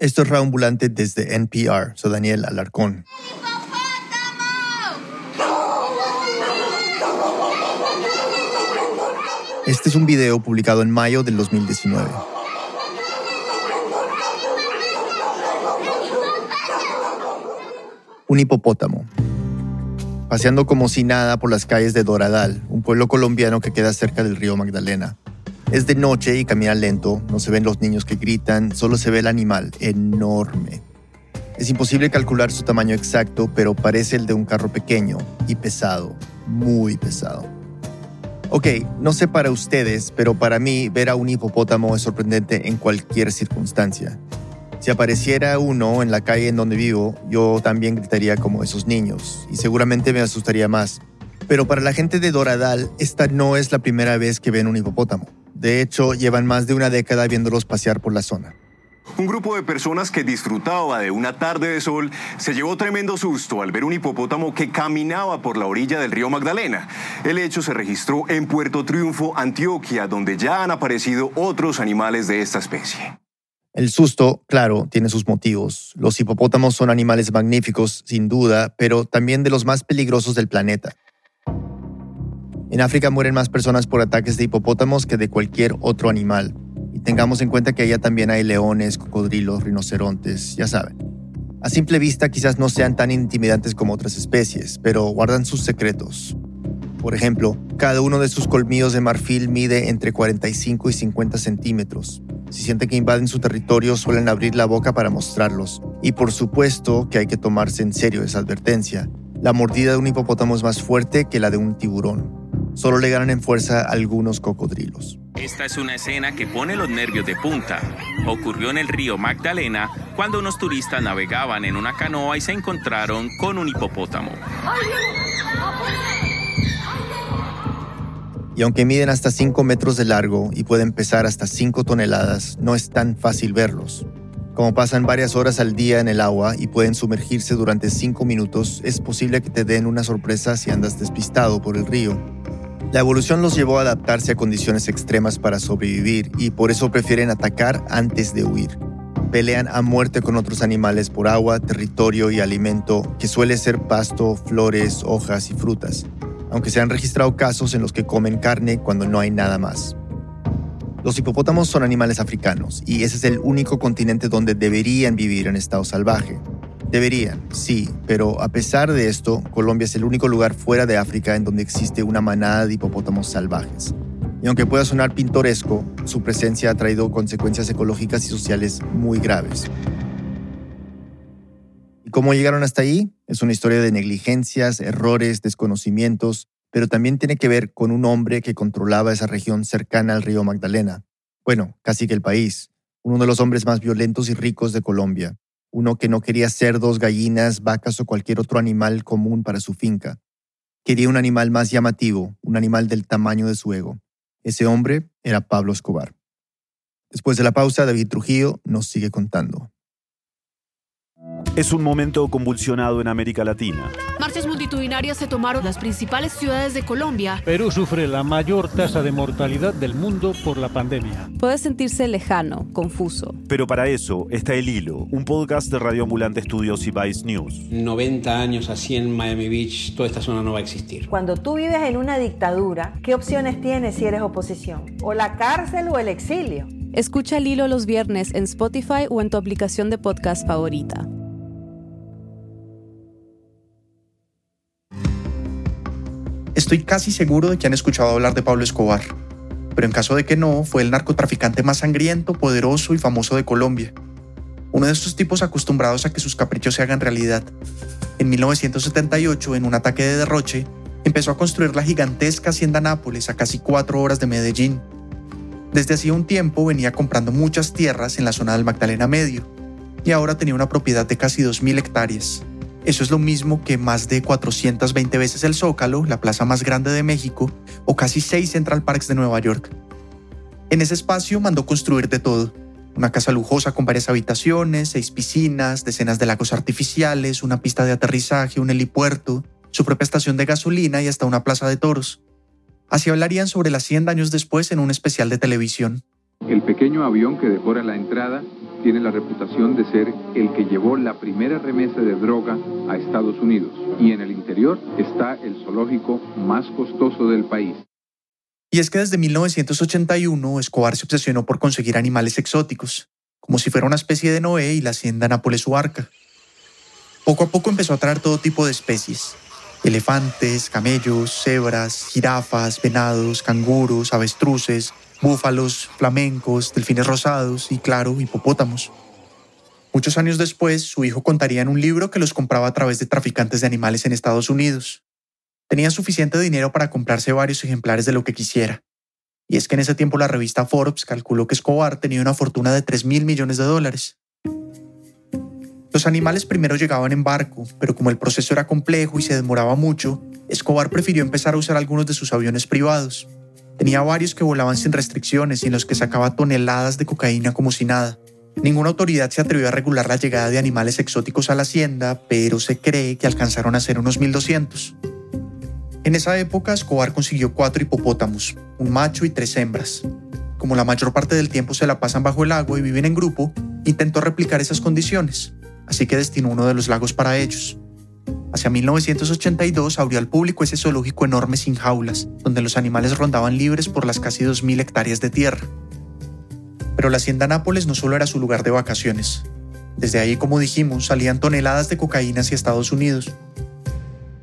Esto es Raambulante desde NPR. Soy Daniel Alarcón. Este es un video publicado en mayo del 2019. Un hipopótamo. Paseando como si nada por las calles de Doradal, un pueblo colombiano que queda cerca del río Magdalena. Es de noche y camina lento, no se ven los niños que gritan, solo se ve el animal, enorme. Es imposible calcular su tamaño exacto, pero parece el de un carro pequeño y pesado, muy pesado. Ok, no sé para ustedes, pero para mí ver a un hipopótamo es sorprendente en cualquier circunstancia. Si apareciera uno en la calle en donde vivo, yo también gritaría como esos niños y seguramente me asustaría más. Pero para la gente de Doradal, esta no es la primera vez que ven un hipopótamo. De hecho, llevan más de una década viéndolos pasear por la zona. Un grupo de personas que disfrutaba de una tarde de sol se llevó tremendo susto al ver un hipopótamo que caminaba por la orilla del río Magdalena. El hecho se registró en Puerto Triunfo, Antioquia, donde ya han aparecido otros animales de esta especie. El susto, claro, tiene sus motivos. Los hipopótamos son animales magníficos, sin duda, pero también de los más peligrosos del planeta. En África mueren más personas por ataques de hipopótamos que de cualquier otro animal. Y tengamos en cuenta que allá también hay leones, cocodrilos, rinocerontes, ya saben. A simple vista quizás no sean tan intimidantes como otras especies, pero guardan sus secretos. Por ejemplo, cada uno de sus colmillos de marfil mide entre 45 y 50 centímetros. Si sienten que invaden su territorio, suelen abrir la boca para mostrarlos. Y por supuesto que hay que tomarse en serio esa advertencia. La mordida de un hipopótamo es más fuerte que la de un tiburón solo le ganan en fuerza algunos cocodrilos. Esta es una escena que pone los nervios de punta. Ocurrió en el río Magdalena cuando unos turistas navegaban en una canoa y se encontraron con un hipopótamo. Y aunque miden hasta 5 metros de largo y pueden pesar hasta 5 toneladas, no es tan fácil verlos. Como pasan varias horas al día en el agua y pueden sumergirse durante 5 minutos, es posible que te den una sorpresa si andas despistado por el río. La evolución los llevó a adaptarse a condiciones extremas para sobrevivir y por eso prefieren atacar antes de huir. Pelean a muerte con otros animales por agua, territorio y alimento, que suele ser pasto, flores, hojas y frutas, aunque se han registrado casos en los que comen carne cuando no hay nada más. Los hipopótamos son animales africanos y ese es el único continente donde deberían vivir en estado salvaje. Deberían, sí, pero a pesar de esto, Colombia es el único lugar fuera de África en donde existe una manada de hipopótamos salvajes. Y aunque pueda sonar pintoresco, su presencia ha traído consecuencias ecológicas y sociales muy graves. ¿Y cómo llegaron hasta ahí? Es una historia de negligencias, errores, desconocimientos, pero también tiene que ver con un hombre que controlaba esa región cercana al río Magdalena. Bueno, casi que el país, uno de los hombres más violentos y ricos de Colombia, uno que no quería cerdos, gallinas, vacas o cualquier otro animal común para su finca. Quería un animal más llamativo, un animal del tamaño de su ego. Ese hombre era Pablo Escobar. Después de la pausa, David Trujillo nos sigue contando. Es un momento convulsionado en América Latina. Marchas multitudinarias se tomaron las principales ciudades de Colombia. Perú sufre la mayor tasa de mortalidad del mundo por la pandemia. Puede sentirse lejano, confuso. Pero para eso está El Hilo, un podcast de Radio Ambulante Estudios y Vice News. 90 años así en Miami Beach, toda esta zona no va a existir. Cuando tú vives en una dictadura, ¿qué opciones tienes si eres oposición? ¿O la cárcel o el exilio? Escucha El Hilo los viernes en Spotify o en tu aplicación de podcast favorita. Estoy casi seguro de que han escuchado hablar de Pablo Escobar, pero en caso de que no, fue el narcotraficante más sangriento, poderoso y famoso de Colombia. Uno de estos tipos acostumbrados a que sus caprichos se hagan realidad. En 1978, en un ataque de derroche, empezó a construir la gigantesca hacienda Nápoles a casi cuatro horas de Medellín. Desde hacía un tiempo venía comprando muchas tierras en la zona del Magdalena Medio y ahora tenía una propiedad de casi 2.000 hectáreas. Eso es lo mismo que más de 420 veces el Zócalo, la plaza más grande de México, o casi seis Central Parks de Nueva York. En ese espacio mandó construir de todo. Una casa lujosa con varias habitaciones, seis piscinas, decenas de lagos artificiales, una pista de aterrizaje, un helipuerto, su propia estación de gasolina y hasta una plaza de toros. Así hablarían sobre la hacienda años después en un especial de televisión. El pequeño avión que decora la entrada tiene la reputación de ser el que llevó la primera remesa de droga a Estados Unidos y en el interior está el zoológico más costoso del país. Y es que desde 1981 Escobar se obsesionó por conseguir animales exóticos, como si fuera una especie de Noé y la hacienda Nápoles su arca. Poco a poco empezó a traer todo tipo de especies. Elefantes, camellos, cebras, jirafas, venados, canguros, avestruces, búfalos, flamencos, delfines rosados y, claro, hipopótamos. Muchos años después, su hijo contaría en un libro que los compraba a través de traficantes de animales en Estados Unidos. Tenía suficiente dinero para comprarse varios ejemplares de lo que quisiera. Y es que en ese tiempo la revista Forbes calculó que Escobar tenía una fortuna de 3 mil millones de dólares. Los animales primero llegaban en barco, pero como el proceso era complejo y se demoraba mucho, Escobar prefirió empezar a usar algunos de sus aviones privados. Tenía varios que volaban sin restricciones y en los que sacaba toneladas de cocaína como si nada. Ninguna autoridad se atrevió a regular la llegada de animales exóticos a la hacienda, pero se cree que alcanzaron a ser unos 1200. En esa época, Escobar consiguió cuatro hipopótamos, un macho y tres hembras. Como la mayor parte del tiempo se la pasan bajo el agua y viven en grupo, intentó replicar esas condiciones, así que destinó uno de los lagos para ellos. Hacia 1982 abrió al público ese zoológico enorme sin jaulas, donde los animales rondaban libres por las casi 2.000 hectáreas de tierra. Pero la hacienda Nápoles no solo era su lugar de vacaciones. Desde ahí, como dijimos, salían toneladas de cocaína hacia Estados Unidos.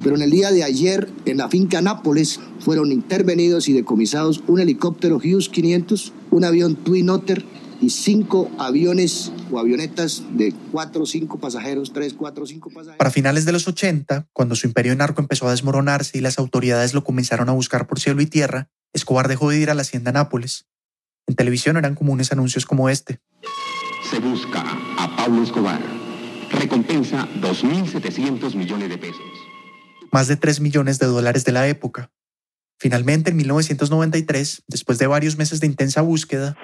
Pero en el día de ayer, en la finca Nápoles, fueron intervenidos y decomisados un helicóptero Hughes 500, un avión Twin Otter y cinco aviones o avionetas de cuatro o cinco pasajeros, tres, cuatro o cinco pasajeros. Para finales de los 80, cuando su imperio narco empezó a desmoronarse y las autoridades lo comenzaron a buscar por cielo y tierra, Escobar dejó de ir a la hacienda Nápoles. En televisión eran comunes anuncios como este. Se busca a Pablo Escobar. Recompensa 2.700 millones de pesos. Más de 3 millones de dólares de la época. Finalmente, en 1993, después de varios meses de intensa búsqueda,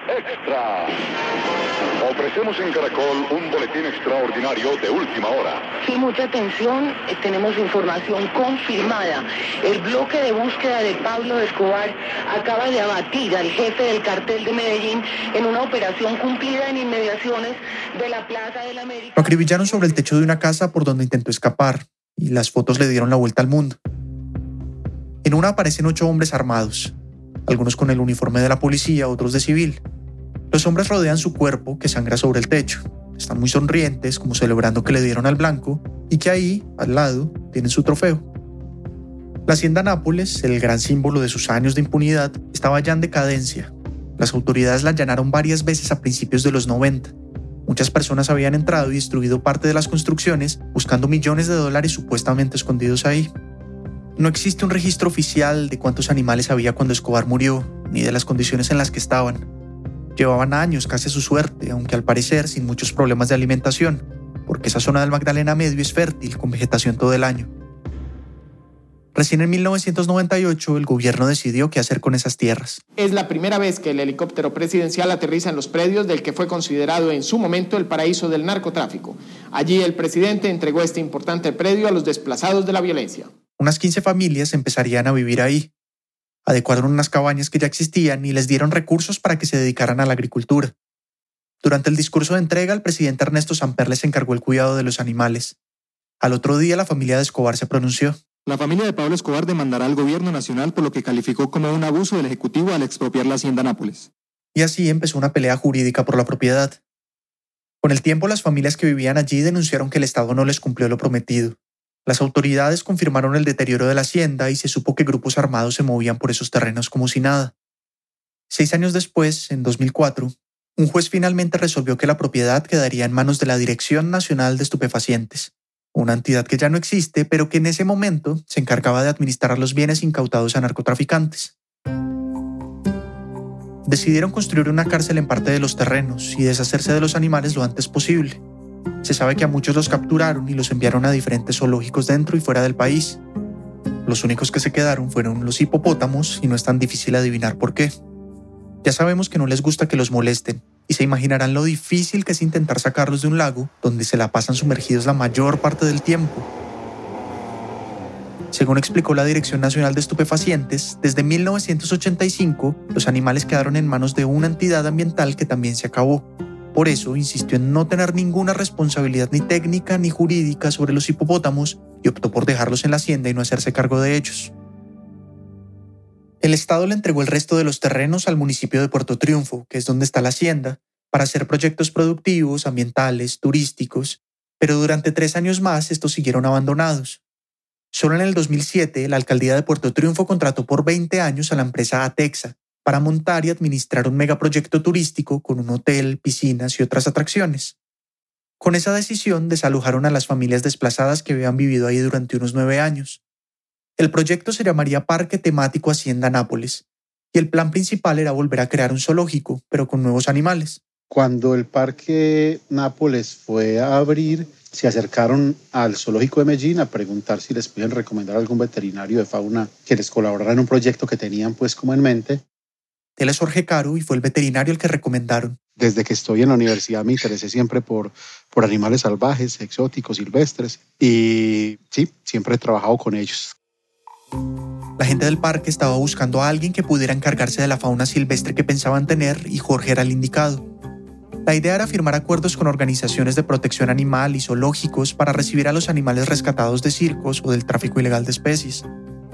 Ofrecemos en Caracol un boletín extraordinario de última hora. Sí, mucha atención, eh, tenemos información confirmada. El bloque de búsqueda de Pablo Escobar acaba de abatir al jefe del cartel de Medellín en una operación cumplida en inmediaciones de la Plaza del América. Lo acribillaron sobre el techo de una casa por donde intentó escapar y las fotos le dieron la vuelta al mundo. En una aparecen ocho hombres armados, algunos con el uniforme de la policía, otros de civil. Los hombres rodean su cuerpo que sangra sobre el techo. Están muy sonrientes, como celebrando que le dieron al blanco, y que ahí, al lado, tienen su trofeo. La hacienda Nápoles, el gran símbolo de sus años de impunidad, estaba ya en decadencia. Las autoridades la allanaron varias veces a principios de los 90. Muchas personas habían entrado y destruido parte de las construcciones buscando millones de dólares supuestamente escondidos ahí. No existe un registro oficial de cuántos animales había cuando Escobar murió, ni de las condiciones en las que estaban. Llevaban años casi a su suerte, aunque al parecer sin muchos problemas de alimentación, porque esa zona del Magdalena Medio es fértil con vegetación todo el año. Recién en 1998 el gobierno decidió qué hacer con esas tierras. Es la primera vez que el helicóptero presidencial aterriza en los predios del que fue considerado en su momento el paraíso del narcotráfico. Allí el presidente entregó este importante predio a los desplazados de la violencia. Unas 15 familias empezarían a vivir ahí, adecuaron unas cabañas que ya existían y les dieron recursos para que se dedicaran a la agricultura. Durante el discurso de entrega, el presidente Ernesto Samper les encargó el cuidado de los animales. Al otro día, la familia de Escobar se pronunció. La familia de Pablo Escobar demandará al gobierno nacional por lo que calificó como un abuso del Ejecutivo al expropiar la hacienda Nápoles. Y así empezó una pelea jurídica por la propiedad. Con el tiempo, las familias que vivían allí denunciaron que el Estado no les cumplió lo prometido. Las autoridades confirmaron el deterioro de la hacienda y se supo que grupos armados se movían por esos terrenos como si nada. Seis años después, en 2004, un juez finalmente resolvió que la propiedad quedaría en manos de la Dirección Nacional de Estupefacientes, una entidad que ya no existe, pero que en ese momento se encargaba de administrar los bienes incautados a narcotraficantes. Decidieron construir una cárcel en parte de los terrenos y deshacerse de los animales lo antes posible. Se sabe que a muchos los capturaron y los enviaron a diferentes zoológicos dentro y fuera del país. Los únicos que se quedaron fueron los hipopótamos y no es tan difícil adivinar por qué. Ya sabemos que no les gusta que los molesten y se imaginarán lo difícil que es intentar sacarlos de un lago donde se la pasan sumergidos la mayor parte del tiempo. Según explicó la Dirección Nacional de Estupefacientes, desde 1985 los animales quedaron en manos de una entidad ambiental que también se acabó. Por eso insistió en no tener ninguna responsabilidad ni técnica ni jurídica sobre los hipopótamos y optó por dejarlos en la hacienda y no hacerse cargo de ellos. El Estado le entregó el resto de los terrenos al municipio de Puerto Triunfo, que es donde está la hacienda, para hacer proyectos productivos, ambientales, turísticos, pero durante tres años más estos siguieron abandonados. Solo en el 2007, la alcaldía de Puerto Triunfo contrató por 20 años a la empresa Atexa para montar y administrar un megaproyecto turístico con un hotel, piscinas y otras atracciones. Con esa decisión desalojaron a las familias desplazadas que habían vivido ahí durante unos nueve años. El proyecto se llamaría Parque Temático Hacienda Nápoles, y el plan principal era volver a crear un zoológico, pero con nuevos animales. Cuando el Parque Nápoles fue a abrir, se acercaron al zoológico de Medellín a preguntar si les podían recomendar algún veterinario de fauna que les colaborara en un proyecto que tenían pues como en mente. Él es Jorge Caro y fue el veterinario el que recomendaron. Desde que estoy en la universidad me interesé siempre por, por animales salvajes, exóticos, silvestres y sí, siempre he trabajado con ellos. La gente del parque estaba buscando a alguien que pudiera encargarse de la fauna silvestre que pensaban tener y Jorge era el indicado. La idea era firmar acuerdos con organizaciones de protección animal y zoológicos para recibir a los animales rescatados de circos o del tráfico ilegal de especies.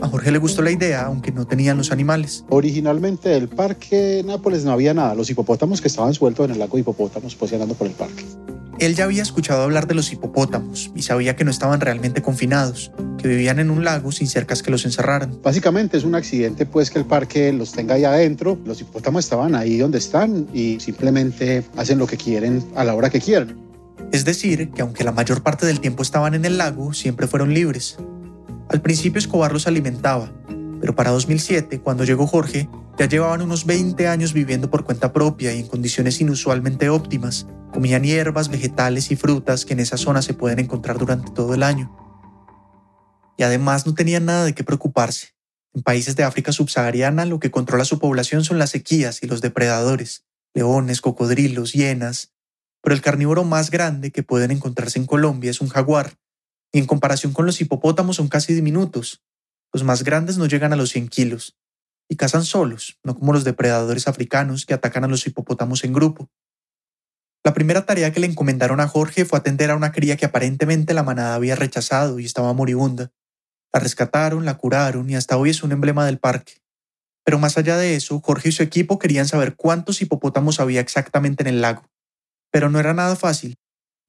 A Jorge le gustó la idea, aunque no tenían los animales. Originalmente el parque Nápoles no había nada. Los hipopótamos que estaban sueltos en el lago de hipopótamos, pues andando por el parque. Él ya había escuchado hablar de los hipopótamos y sabía que no estaban realmente confinados, que vivían en un lago sin cercas que los encerraran. Básicamente es un accidente pues que el parque los tenga ahí adentro. Los hipopótamos estaban ahí donde están y simplemente hacen lo que quieren a la hora que quieran. Es decir, que aunque la mayor parte del tiempo estaban en el lago, siempre fueron libres. Al principio Escobar los alimentaba, pero para 2007, cuando llegó Jorge, ya llevaban unos 20 años viviendo por cuenta propia y en condiciones inusualmente óptimas, Comían hierbas, vegetales y frutas que en esa zona se pueden encontrar durante todo el año. Y además no tenían nada de qué preocuparse. En países de África subsahariana lo que controla su población son las sequías y los depredadores, leones, cocodrilos, hienas. Pero el carnívoro más grande que pueden encontrarse en Colombia es un jaguar, y en comparación con los hipopótamos son casi diminutos. Los más grandes no llegan a los 100 kilos, y cazan solos, no como los depredadores africanos que atacan a los hipopótamos en grupo. La primera tarea que le encomendaron a Jorge fue atender a una cría que aparentemente la manada había rechazado y estaba moribunda. La rescataron, la curaron y hasta hoy es un emblema del parque. Pero más allá de eso, Jorge y su equipo querían saber cuántos hipopótamos había exactamente en el lago. Pero no era nada fácil.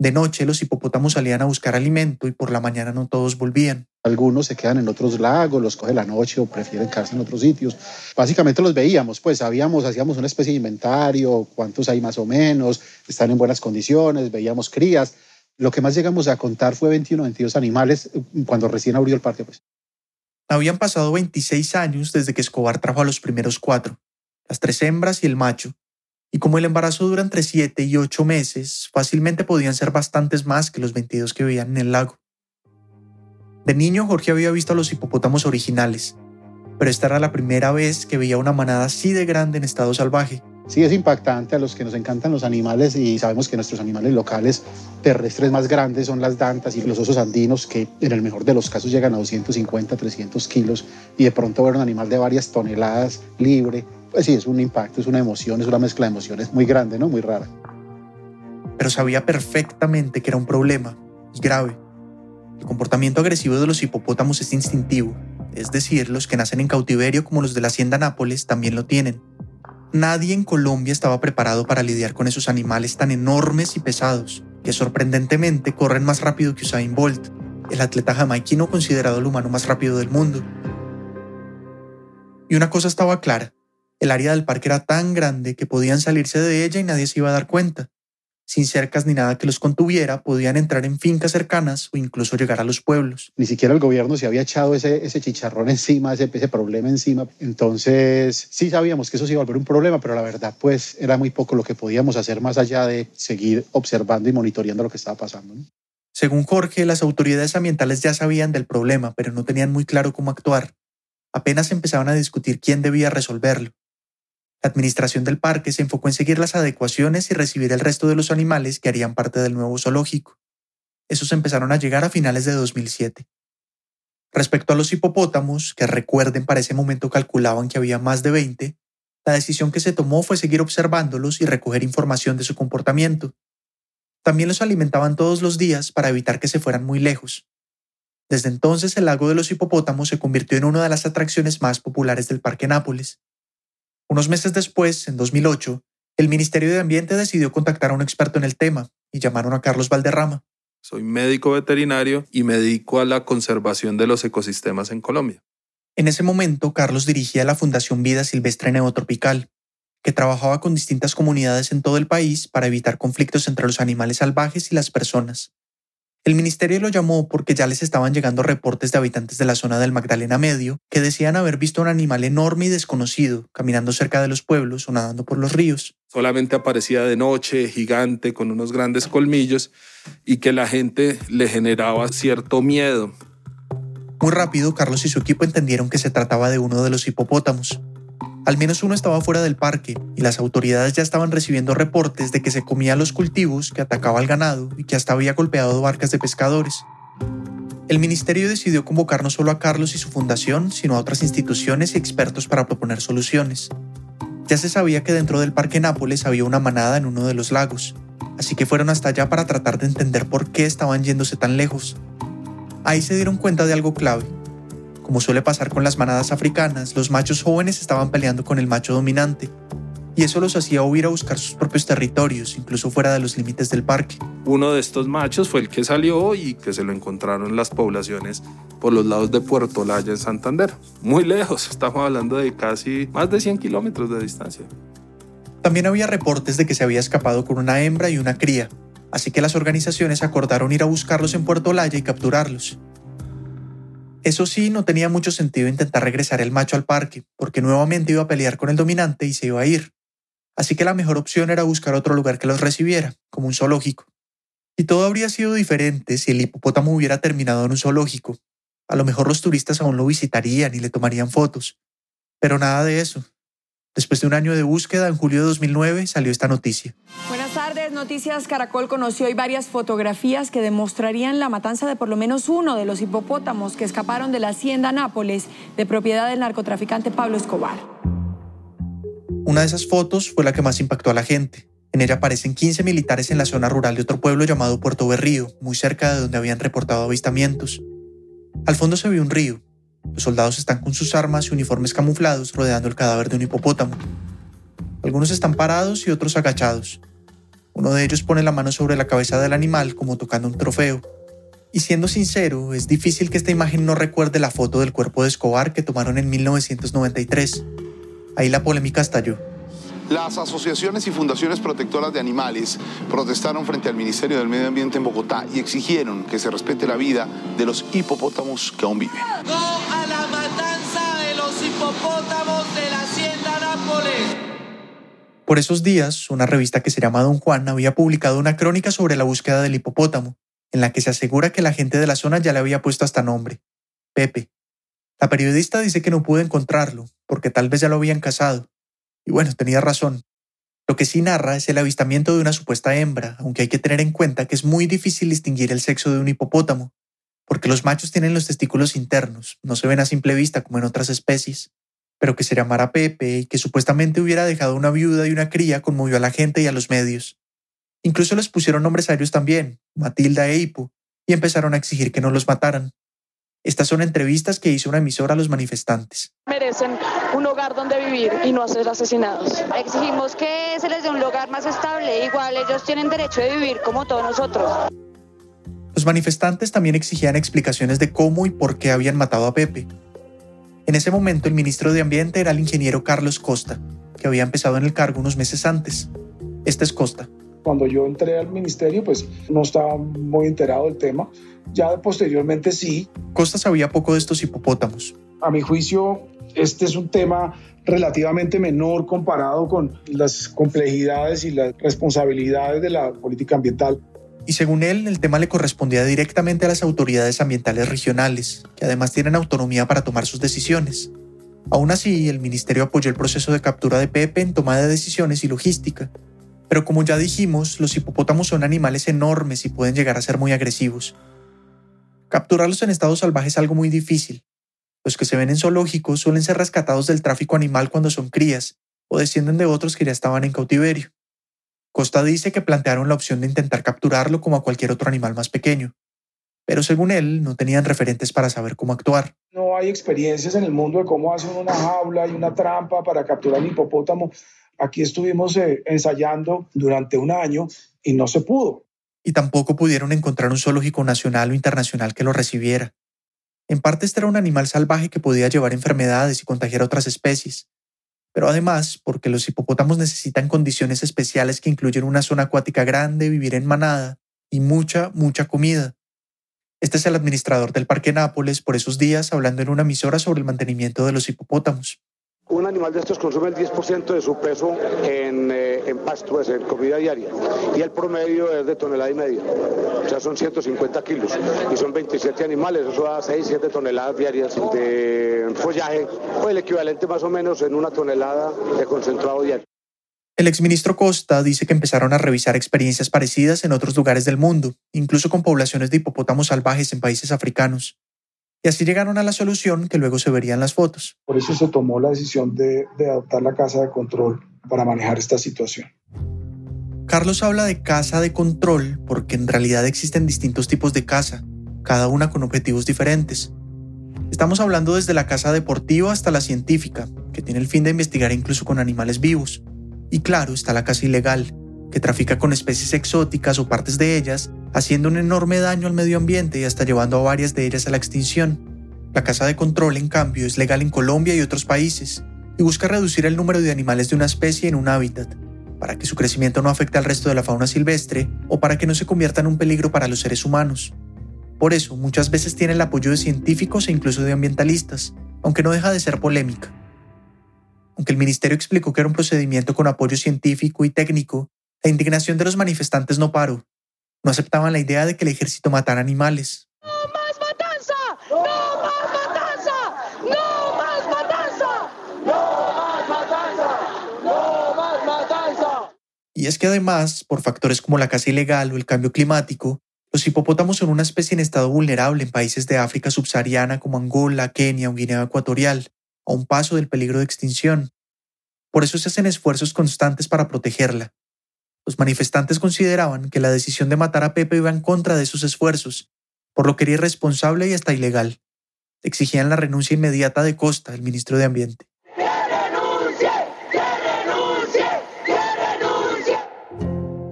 De noche los hipopótamos salían a buscar alimento y por la mañana no todos volvían. Algunos se quedan en otros lagos, los coge la noche o prefieren quedarse en otros sitios. Básicamente los veíamos, pues sabíamos, hacíamos una especie de inventario, cuántos hay más o menos, están en buenas condiciones, veíamos crías. Lo que más llegamos a contar fue 21 22 animales eh, cuando recién abrió el parque. Pues. Habían pasado 26 años desde que Escobar trajo a los primeros cuatro, las tres hembras y el macho, y como el embarazo dura entre 7 y 8 meses, fácilmente podían ser bastantes más que los 22 que vivían en el lago. De niño Jorge había visto a los hipopótamos originales, pero esta era la primera vez que veía una manada así de grande en estado salvaje. Sí, es impactante a los que nos encantan los animales y sabemos que nuestros animales locales terrestres más grandes son las dantas y los osos andinos que en el mejor de los casos llegan a 250, 300 kilos y de pronto ver un animal de varias toneladas libre, pues sí, es un impacto, es una emoción, es una mezcla de emociones muy grande, ¿no? Muy rara. Pero sabía perfectamente que era un problema y grave el comportamiento agresivo de los hipopótamos es instintivo, es decir, los que nacen en cautiverio como los de la hacienda Nápoles también lo tienen. Nadie en Colombia estaba preparado para lidiar con esos animales tan enormes y pesados, que sorprendentemente corren más rápido que Usain Bolt, el atleta jamaiquino considerado el humano más rápido del mundo. Y una cosa estaba clara, el área del parque era tan grande que podían salirse de ella y nadie se iba a dar cuenta sin cercas ni nada que los contuviera, podían entrar en fincas cercanas o incluso llegar a los pueblos. Ni siquiera el gobierno se había echado ese, ese chicharrón encima, ese, ese problema encima. Entonces, sí sabíamos que eso se iba a volver un problema, pero la verdad, pues era muy poco lo que podíamos hacer más allá de seguir observando y monitoreando lo que estaba pasando. Según Jorge, las autoridades ambientales ya sabían del problema, pero no tenían muy claro cómo actuar. Apenas empezaban a discutir quién debía resolverlo. La administración del parque se enfocó en seguir las adecuaciones y recibir el resto de los animales que harían parte del nuevo zoológico. Esos empezaron a llegar a finales de 2007. Respecto a los hipopótamos, que recuerden para ese momento calculaban que había más de 20, La decisión que se tomó fue seguir observándolos y recoger información de su comportamiento. También los alimentaban todos los días para evitar que se fueran muy lejos. Desde entonces el lago de los hipopótamos se convirtió en una de las atracciones más populares del Parque Nápoles. Unos meses después, en 2008, el Ministerio de Ambiente decidió contactar a un experto en el tema y llamaron a Carlos Valderrama. Soy médico veterinario y me dedico a la conservación de los ecosistemas en Colombia. En ese momento, Carlos dirigía la Fundación Vida Silvestre Neotropical, que trabajaba con distintas comunidades en todo el país para evitar conflictos entre los animales salvajes y las personas. El ministerio lo llamó porque ya les estaban llegando reportes de habitantes de la zona del Magdalena Medio que decían haber visto un animal enorme y desconocido caminando cerca de los pueblos o nadando por los ríos. Solamente aparecía de noche, gigante, con unos grandes colmillos y que la gente le generaba cierto miedo. Muy rápido, Carlos y su equipo entendieron que se trataba de uno de los hipopótamos. Al menos uno estaba fuera del parque y las autoridades ya estaban recibiendo reportes de que se comía los cultivos, que atacaba al ganado y que hasta había golpeado barcas de pescadores. El ministerio decidió convocar no solo a Carlos y su fundación, sino a otras instituciones y expertos para proponer soluciones. Ya se sabía que dentro del Parque Nápoles había una manada en uno de los lagos, así que fueron hasta allá para tratar de entender por qué estaban yéndose tan lejos. Ahí se dieron cuenta de algo clave. Como suele pasar con las manadas africanas, los machos jóvenes estaban peleando con el macho dominante, y eso los hacía huir a buscar sus propios territorios, incluso fuera de los límites del parque. Uno de estos machos fue el que salió y que se lo encontraron en las poblaciones por los lados de Puerto Laya en Santander. Muy lejos, estamos hablando de casi más de 100 kilómetros de distancia. También había reportes de que se había escapado con una hembra y una cría, así que las organizaciones acordaron ir a buscarlos en Puerto Laya y capturarlos. Eso sí, no tenía mucho sentido intentar regresar el macho al parque, porque nuevamente iba a pelear con el dominante y se iba a ir. Así que la mejor opción era buscar otro lugar que los recibiera, como un zoológico. Y todo habría sido diferente si el hipopótamo hubiera terminado en un zoológico. A lo mejor los turistas aún lo visitarían y le tomarían fotos. Pero nada de eso. Después de un año de búsqueda, en julio de 2009 salió esta noticia. Buenas tardes, Noticias Caracol conoció hoy varias fotografías que demostrarían la matanza de por lo menos uno de los hipopótamos que escaparon de la hacienda Nápoles, de propiedad del narcotraficante Pablo Escobar. Una de esas fotos fue la que más impactó a la gente. En ella aparecen 15 militares en la zona rural de otro pueblo llamado Puerto Berrío, muy cerca de donde habían reportado avistamientos. Al fondo se ve un río, los soldados están con sus armas y uniformes camuflados rodeando el cadáver de un hipopótamo. Algunos están parados y otros agachados. Uno de ellos pone la mano sobre la cabeza del animal como tocando un trofeo. Y siendo sincero, es difícil que esta imagen no recuerde la foto del cuerpo de Escobar que tomaron en 1993. Ahí la polémica estalló. Las asociaciones y fundaciones protectoras de animales protestaron frente al Ministerio del Medio Ambiente en Bogotá y exigieron que se respete la vida de los hipopótamos que aún viven. No a la matanza de los hipopótamos de la hacienda Nápoles. Por esos días, una revista que se llama Don Juan había publicado una crónica sobre la búsqueda del hipopótamo, en la que se asegura que la gente de la zona ya le había puesto hasta nombre, Pepe. La periodista dice que no pudo encontrarlo, porque tal vez ya lo habían casado, y bueno, tenía razón. Lo que sí narra es el avistamiento de una supuesta hembra, aunque hay que tener en cuenta que es muy difícil distinguir el sexo de un hipopótamo, porque los machos tienen los testículos internos, no se ven a simple vista como en otras especies. Pero que se llamara Pepe y que supuestamente hubiera dejado una viuda y una cría conmovió a la gente y a los medios. Incluso les pusieron nombres a ellos también, Matilda e Hipo, y empezaron a exigir que no los mataran. Estas son entrevistas que hizo una emisora a los manifestantes. Merecen un hogar donde vivir y no ser asesinados. Exigimos que se les dé un lugar más estable, igual ellos tienen derecho de vivir como todos nosotros. Los manifestantes también exigían explicaciones de cómo y por qué habían matado a Pepe. En ese momento el ministro de Ambiente era el ingeniero Carlos Costa, que había empezado en el cargo unos meses antes. Este es Costa. Cuando yo entré al ministerio, pues no estaba muy enterado del tema. Ya posteriormente sí. Costa sabía poco de estos hipopótamos. A mi juicio, este es un tema relativamente menor comparado con las complejidades y las responsabilidades de la política ambiental. Y según él, el tema le correspondía directamente a las autoridades ambientales regionales, que además tienen autonomía para tomar sus decisiones. Aún así, el ministerio apoyó el proceso de captura de Pepe en toma de decisiones y logística. Pero como ya dijimos, los hipopótamos son animales enormes y pueden llegar a ser muy agresivos. Capturarlos en estado salvaje es algo muy difícil. Los que se ven en zoológicos suelen ser rescatados del tráfico animal cuando son crías o descienden de otros que ya estaban en cautiverio. Costa dice que plantearon la opción de intentar capturarlo como a cualquier otro animal más pequeño, pero según él no tenían referentes para saber cómo actuar. No hay experiencias en el mundo de cómo hacen una jaula y una trampa para capturar un hipopótamo. Aquí estuvimos eh, ensayando durante un año y no se pudo. Y tampoco pudieron encontrar un zoológico nacional o internacional que lo recibiera. En parte este era un animal salvaje que podía llevar enfermedades y contagiar a otras especies, pero además porque los hipopótamos necesitan condiciones especiales que incluyen una zona acuática grande, vivir en manada y mucha, mucha comida. Este es el administrador del Parque Nápoles por esos días hablando en una emisora sobre el mantenimiento de los hipopótamos. Un animal de estos consume el 10% de su peso en, eh, en pasto, pues, en comida diaria, y el promedio es de tonelada y media, o sea, son 150 kilos, y son 27 animales, eso da 6, 7 toneladas diarias de follaje, o el equivalente más o menos en una tonelada de concentrado diario. El exministro Costa dice que empezaron a revisar experiencias parecidas en otros lugares del mundo, incluso con poblaciones de hipopótamos salvajes en países africanos. Y así llegaron a la solución que luego se vería en las fotos. Por eso se tomó la decisión de, de adoptar la casa de control para manejar esta situación. Carlos habla de casa de control porque en realidad existen distintos tipos de casa, cada una con objetivos diferentes. Estamos hablando desde la casa deportiva hasta la científica, que tiene el fin de investigar incluso con animales vivos. Y claro, está la caza ilegal, que trafica con especies exóticas o partes de ellas, haciendo un enorme daño al medio ambiente y hasta llevando a varias de ellas a la extinción. La caza de control, en cambio, es legal en Colombia y otros países, y busca reducir el número de animales de una especie en un hábitat, para que su crecimiento no afecte al resto de la fauna silvestre o para que no se convierta en un peligro para los seres humanos. Por eso, muchas veces tiene el apoyo de científicos e incluso de ambientalistas, aunque no deja de ser polémica. Aunque el ministerio explicó que era un procedimiento con apoyo científico y técnico, la indignación de los manifestantes no paró. No aceptaban la idea de que el ejército matara animales. ¡No más matanza! ¡No más matanza! ¡No más matanza! ¡No más matanza! ¡No más matanza! Y es que además, por factores como la caza ilegal o el cambio climático, los hipopótamos son una especie en estado vulnerable en países de África subsahariana como Angola, Kenia o Guinea Ecuatorial, a un paso del peligro de extinción. Por eso se hacen esfuerzos constantes para protegerla. Los manifestantes consideraban que la decisión de matar a Pepe iba en contra de esos esfuerzos, por lo que era irresponsable y hasta ilegal. Exigían la renuncia inmediata de Costa, el ministro de Ambiente.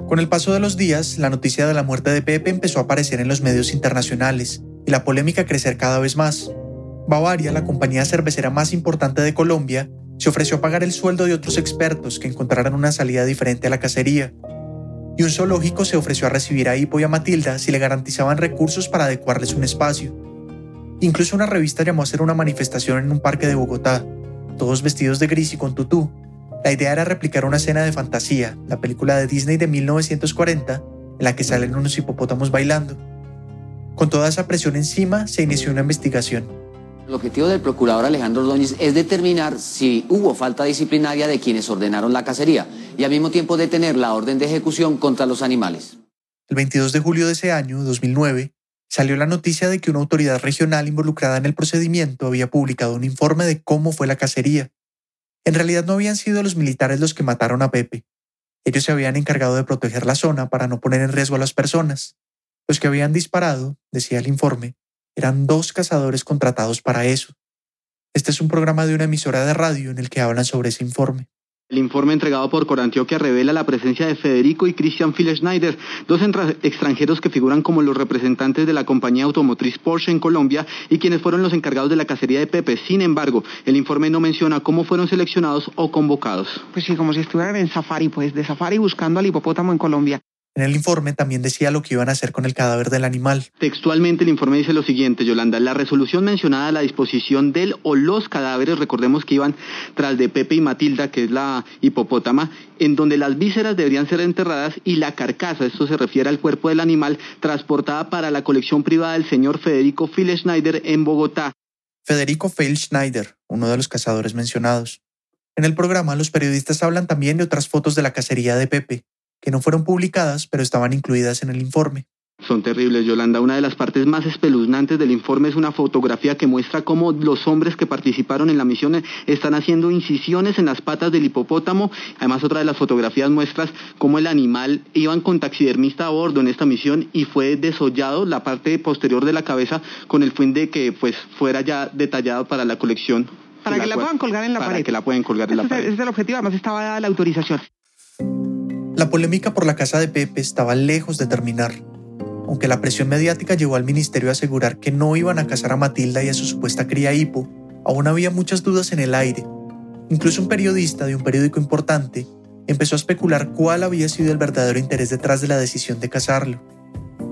Con el paso de los días, la noticia de la muerte de Pepe empezó a aparecer en los medios internacionales y la polémica a crecer cada vez más. Bavaria, la compañía cervecera más importante de Colombia, se ofreció a pagar el sueldo de otros expertos que encontraran una salida diferente a la cacería. Y un zoológico se ofreció a recibir a Hippo y a Matilda si le garantizaban recursos para adecuarles un espacio. Incluso una revista llamó a hacer una manifestación en un parque de Bogotá, todos vestidos de gris y con tutú. La idea era replicar una escena de fantasía, la película de Disney de 1940, en la que salen unos hipopótamos bailando. Con toda esa presión encima, se inició una investigación. El objetivo del procurador Alejandro Ordóñez es determinar si hubo falta disciplinaria de quienes ordenaron la cacería y al mismo tiempo detener la orden de ejecución contra los animales. El 22 de julio de ese año, 2009, salió la noticia de que una autoridad regional involucrada en el procedimiento había publicado un informe de cómo fue la cacería. En realidad no habían sido los militares los que mataron a Pepe. Ellos se habían encargado de proteger la zona para no poner en riesgo a las personas. Los que habían disparado, decía el informe, eran dos cazadores contratados para eso. Este es un programa de una emisora de radio en el que hablan sobre ese informe. El informe entregado por Corantioquia revela la presencia de Federico y Christian Schneider, dos extranjeros que figuran como los representantes de la compañía automotriz Porsche en Colombia y quienes fueron los encargados de la cacería de Pepe. Sin embargo, el informe no menciona cómo fueron seleccionados o convocados. Pues sí, como si estuvieran en safari, pues de safari buscando al hipopótamo en Colombia. En el informe también decía lo que iban a hacer con el cadáver del animal. Textualmente el informe dice lo siguiente, Yolanda, la resolución mencionada a la disposición del o los cadáveres, recordemos que iban tras de Pepe y Matilda, que es la hipopótama, en donde las vísceras deberían ser enterradas y la carcasa, esto se refiere al cuerpo del animal, transportada para la colección privada del señor Federico Schneider en Bogotá. Federico Schneider, uno de los cazadores mencionados. En el programa, los periodistas hablan también de otras fotos de la cacería de Pepe, que no fueron publicadas, pero estaban incluidas en el informe. Son terribles, Yolanda. Una de las partes más espeluznantes del informe es una fotografía que muestra cómo los hombres que participaron en la misión están haciendo incisiones en las patas del hipopótamo. Además, otra de las fotografías muestra cómo el animal iban con taxidermista a bordo en esta misión y fue desollado la parte posterior de la cabeza con el fin de que pues fuera ya detallado para la colección. Para que la, puedan colgar en la para pared. que la puedan colgar en la pared. ese es el objetivo, además estaba dada la autorización. La polémica por la casa de Pepe estaba lejos de terminar. Aunque la presión mediática llevó al ministerio a asegurar que no iban a casar a Matilda y a su supuesta cría hipo, aún había muchas dudas en el aire. Incluso un periodista de un periódico importante empezó a especular cuál había sido el verdadero interés detrás de la decisión de casarlo.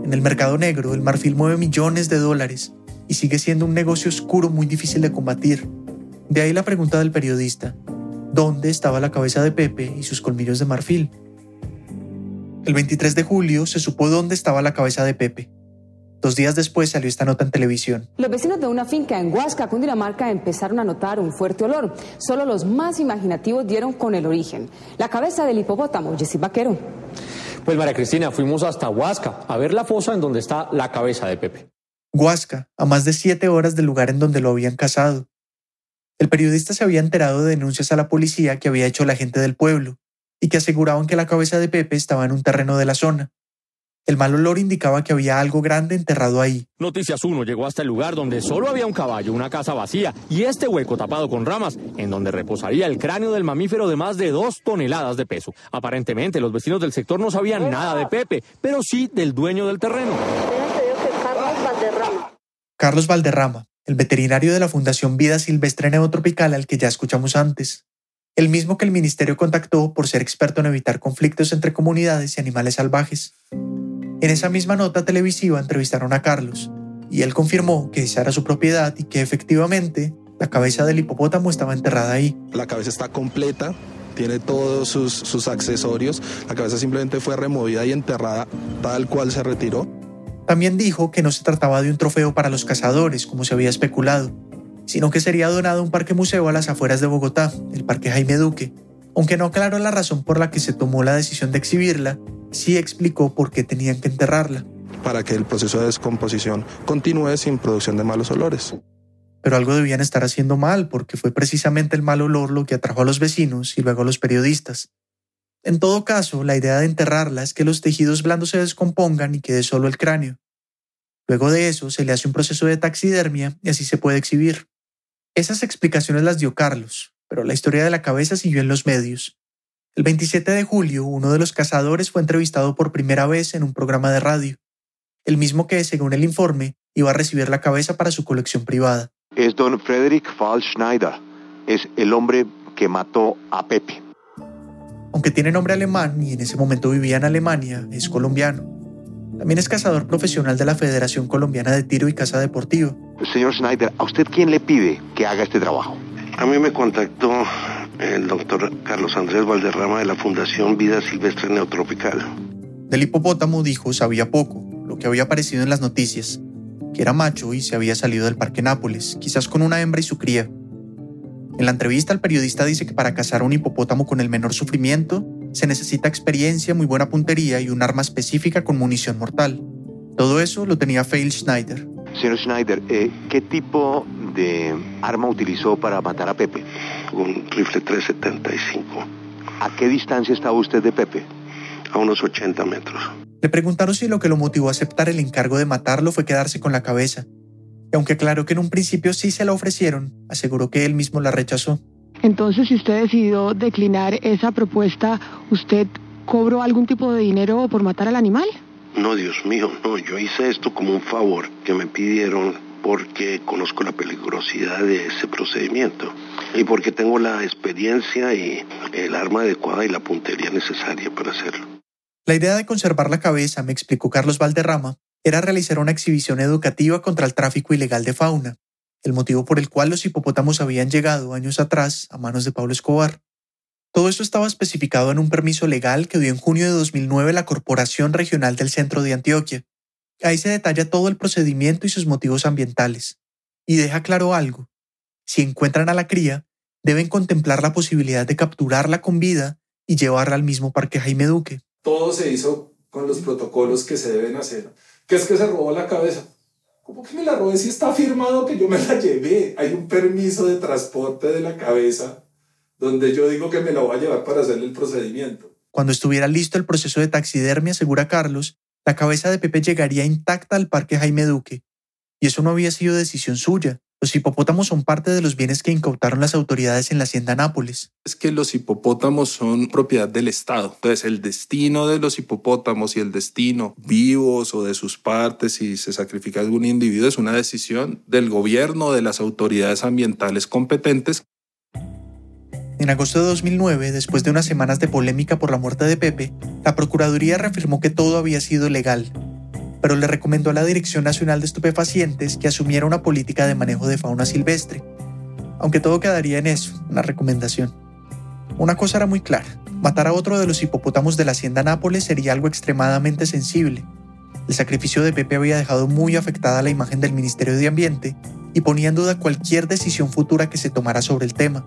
En el mercado negro, el marfil mueve millones de dólares y sigue siendo un negocio oscuro muy difícil de combatir. De ahí la pregunta del periodista, ¿dónde estaba la cabeza de Pepe y sus colmillos de marfil? El 23 de julio se supo dónde estaba la cabeza de Pepe. Dos días después salió esta nota en televisión. Los vecinos de una finca en Huasca, Cundinamarca, empezaron a notar un fuerte olor. Solo los más imaginativos dieron con el origen. La cabeza del hipopótamo, Jessy Vaquero. Pues María Cristina, fuimos hasta Huasca a ver la fosa en donde está la cabeza de Pepe. Huasca, a más de siete horas del lugar en donde lo habían casado. El periodista se había enterado de denuncias a la policía que había hecho la gente del pueblo y que aseguraban que la cabeza de Pepe estaba en un terreno de la zona. El mal olor indicaba que había algo grande enterrado ahí. Noticias 1 llegó hasta el lugar donde solo había un caballo, una casa vacía y este hueco tapado con ramas, en donde reposaría el cráneo del mamífero de más de dos toneladas de peso. Aparentemente, los vecinos del sector no sabían nada de Pepe, pero sí del dueño del terreno. Carlos Valderrama, el veterinario de la Fundación Vida Silvestre Neotropical al que ya escuchamos antes. El mismo que el ministerio contactó por ser experto en evitar conflictos entre comunidades y animales salvajes. En esa misma nota televisiva entrevistaron a Carlos y él confirmó que esa era su propiedad y que efectivamente la cabeza del hipopótamo estaba enterrada ahí. La cabeza está completa, tiene todos sus, sus accesorios. La cabeza simplemente fue removida y enterrada tal cual se retiró. También dijo que no se trataba de un trofeo para los cazadores, como se había especulado, sino que sería donado a un parque museo a las afueras de Bogotá, el Parque Jaime Duque. Aunque no aclaró la razón por la que se tomó la decisión de exhibirla, sí explicó por qué tenían que enterrarla. para que el proceso de descomposición continúe sin producción de malos olores. Pero algo debían estar haciendo mal, porque fue precisamente el mal olor lo que atrajo a los vecinos y luego a los periodistas. En todo caso, la idea de enterrarla es que los tejidos blandos se descompongan y quede solo el cráneo. Luego de eso, se le hace un proceso de taxidermia y así se puede exhibir. Esas explicaciones las dio Carlos, pero la historia de la cabeza siguió en los medios. El 27 de julio, uno de los cazadores fue entrevistado por primera vez en un programa de radio, el mismo que, según el informe, iba a recibir la cabeza para su colección privada. Es don Frederick Fall Schneider. Es el hombre que mató a Pepe. Aunque tiene nombre alemán y en ese momento vivía en Alemania, es colombiano. También es cazador profesional de la Federación Colombiana de Tiro y Caza Deportiva. Señor Schneider, ¿a usted quién le pide que haga este trabajo? A mí me contactó el doctor Carlos Andrés Valderrama de la Fundación Vida Silvestre Neotropical. Del hipopótamo dijo sabía poco, lo que había aparecido en las noticias, que era macho y se había salido del Parque Nápoles, quizás con una hembra y su cría. En la entrevista el periodista dice que para cazar un hipopótamo con el menor sufrimiento se necesita experiencia, muy buena puntería y un arma específica con munición mortal. Todo eso lo tenía Fail Schneider. Señor Schneider, eh, ¿qué tipo de arma utilizó para matar a Pepe? Un rifle 375. ¿A qué distancia estaba usted de Pepe? A unos 80 metros. Le preguntaron si lo que lo motivó a aceptar el encargo de matarlo fue quedarse con la cabeza. Y aunque aclaró que en un principio sí se la ofrecieron, aseguró que él mismo la rechazó. Entonces, si usted decidió declinar esa propuesta, ¿usted cobró algún tipo de dinero por matar al animal? No, Dios mío, no, yo hice esto como un favor que me pidieron porque conozco la peligrosidad de ese procedimiento y porque tengo la experiencia y el arma adecuada y la puntería necesaria para hacerlo. La idea de conservar la cabeza, me explicó Carlos Valderrama, era realizar una exhibición educativa contra el tráfico ilegal de fauna, el motivo por el cual los hipopótamos habían llegado años atrás a manos de Pablo Escobar. Todo esto estaba especificado en un permiso legal que dio en junio de 2009 la Corporación Regional del Centro de Antioquia. Ahí se detalla todo el procedimiento y sus motivos ambientales. Y deja claro algo. Si encuentran a la cría, deben contemplar la posibilidad de capturarla con vida y llevarla al mismo parque Jaime Duque. Todo se hizo con los protocolos que se deben hacer. ¿Qué es que se robó la cabeza? ¿Cómo que me la robé si está firmado que yo me la llevé? Hay un permiso de transporte de la cabeza donde yo digo que me la voy a llevar para hacer el procedimiento. Cuando estuviera listo el proceso de taxidermia, asegura Carlos, la cabeza de Pepe llegaría intacta al Parque Jaime Duque. Y eso no había sido decisión suya. Los hipopótamos son parte de los bienes que incautaron las autoridades en la hacienda Nápoles. Es que los hipopótamos son propiedad del Estado. Entonces, el destino de los hipopótamos y el destino vivos o de sus partes, si se sacrifica algún individuo, es una decisión del gobierno, de las autoridades ambientales competentes. En agosto de 2009, después de unas semanas de polémica por la muerte de Pepe, la Procuraduría reafirmó que todo había sido legal pero le recomendó a la Dirección Nacional de Estupefacientes que asumiera una política de manejo de fauna silvestre. Aunque todo quedaría en eso, una recomendación. Una cosa era muy clara, matar a otro de los hipopótamos de la hacienda Nápoles sería algo extremadamente sensible. El sacrificio de Pepe había dejado muy afectada la imagen del Ministerio de Ambiente y ponía en duda cualquier decisión futura que se tomara sobre el tema.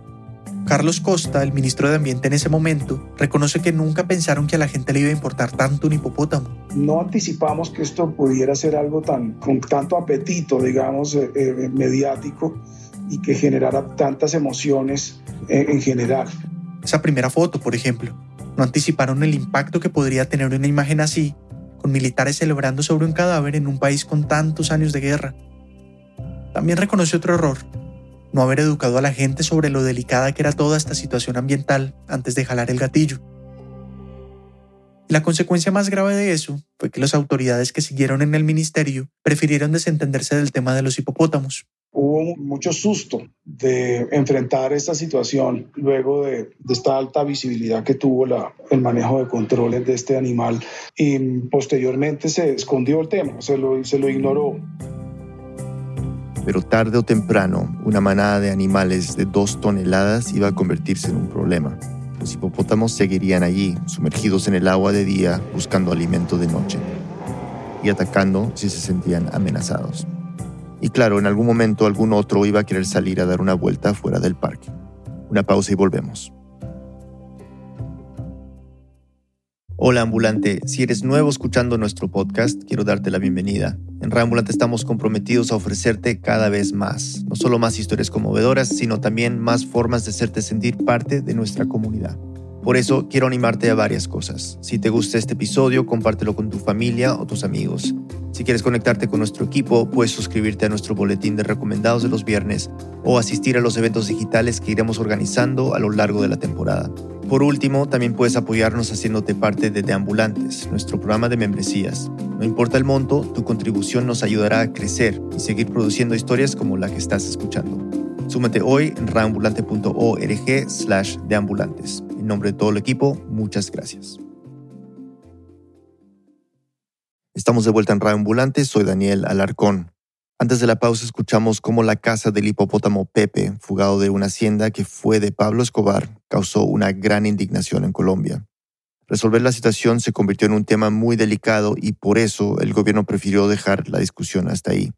Carlos Costa, el ministro de Ambiente en ese momento, reconoce que nunca pensaron que a la gente le iba a importar tanto un hipopótamo. No anticipamos que esto pudiera ser algo tan con tanto apetito, digamos, eh, eh, mediático y que generara tantas emociones eh, en general. Esa primera foto, por ejemplo, no anticiparon el impacto que podría tener una imagen así, con militares celebrando sobre un cadáver en un país con tantos años de guerra. También reconoce otro error, no haber educado a la gente sobre lo delicada que era toda esta situación ambiental antes de jalar el gatillo. La consecuencia más grave de eso fue que las autoridades que siguieron en el ministerio prefirieron desentenderse del tema de los hipopótamos. Hubo mucho susto de enfrentar esta situación luego de, esta alta visibilidad que tuvo el manejo de controles de este animal y posteriormente se escondió el tema, se lo ignoró pero tarde o temprano una manada de animales de dos toneladas iba a convertirse en un problema. Los hipopótamos seguirían allí, sumergidos en el agua de día, buscando alimento de noche y atacando si se sentían amenazados. Y claro, en algún momento algún otro iba a querer salir a dar una vuelta fuera del parque. Una pausa y volvemos. Hola ambulante, si eres nuevo escuchando nuestro podcast, quiero darte la bienvenida. En Reambulante estamos comprometidos a ofrecerte cada vez más, no solo más historias conmovedoras, sino también más formas de hacerte sentir parte de nuestra comunidad. Por eso quiero animarte a varias cosas. Si te gusta este episodio, compártelo con tu familia o tus amigos. Si quieres conectarte con nuestro equipo, puedes suscribirte a nuestro boletín de recomendados de los viernes o asistir a los eventos digitales que iremos organizando a lo largo de la temporada. Por último, también puedes apoyarnos haciéndote parte de Deambulantes, nuestro programa de membresías. No importa el monto, tu contribución nos ayudará a crecer y seguir produciendo historias como la que estás escuchando. Súmate hoy en raambulante.org slash deambulantes. En nombre de todo el equipo, muchas gracias. Estamos de vuelta en Raambulante, soy Daniel Alarcón. Antes de la pausa escuchamos cómo la casa del hipopótamo Pepe, fugado de una hacienda que fue de Pablo Escobar, causó una gran indignación en Colombia. Resolver la situación se convirtió en un tema muy delicado y por eso el gobierno prefirió dejar la discusión hasta ahí.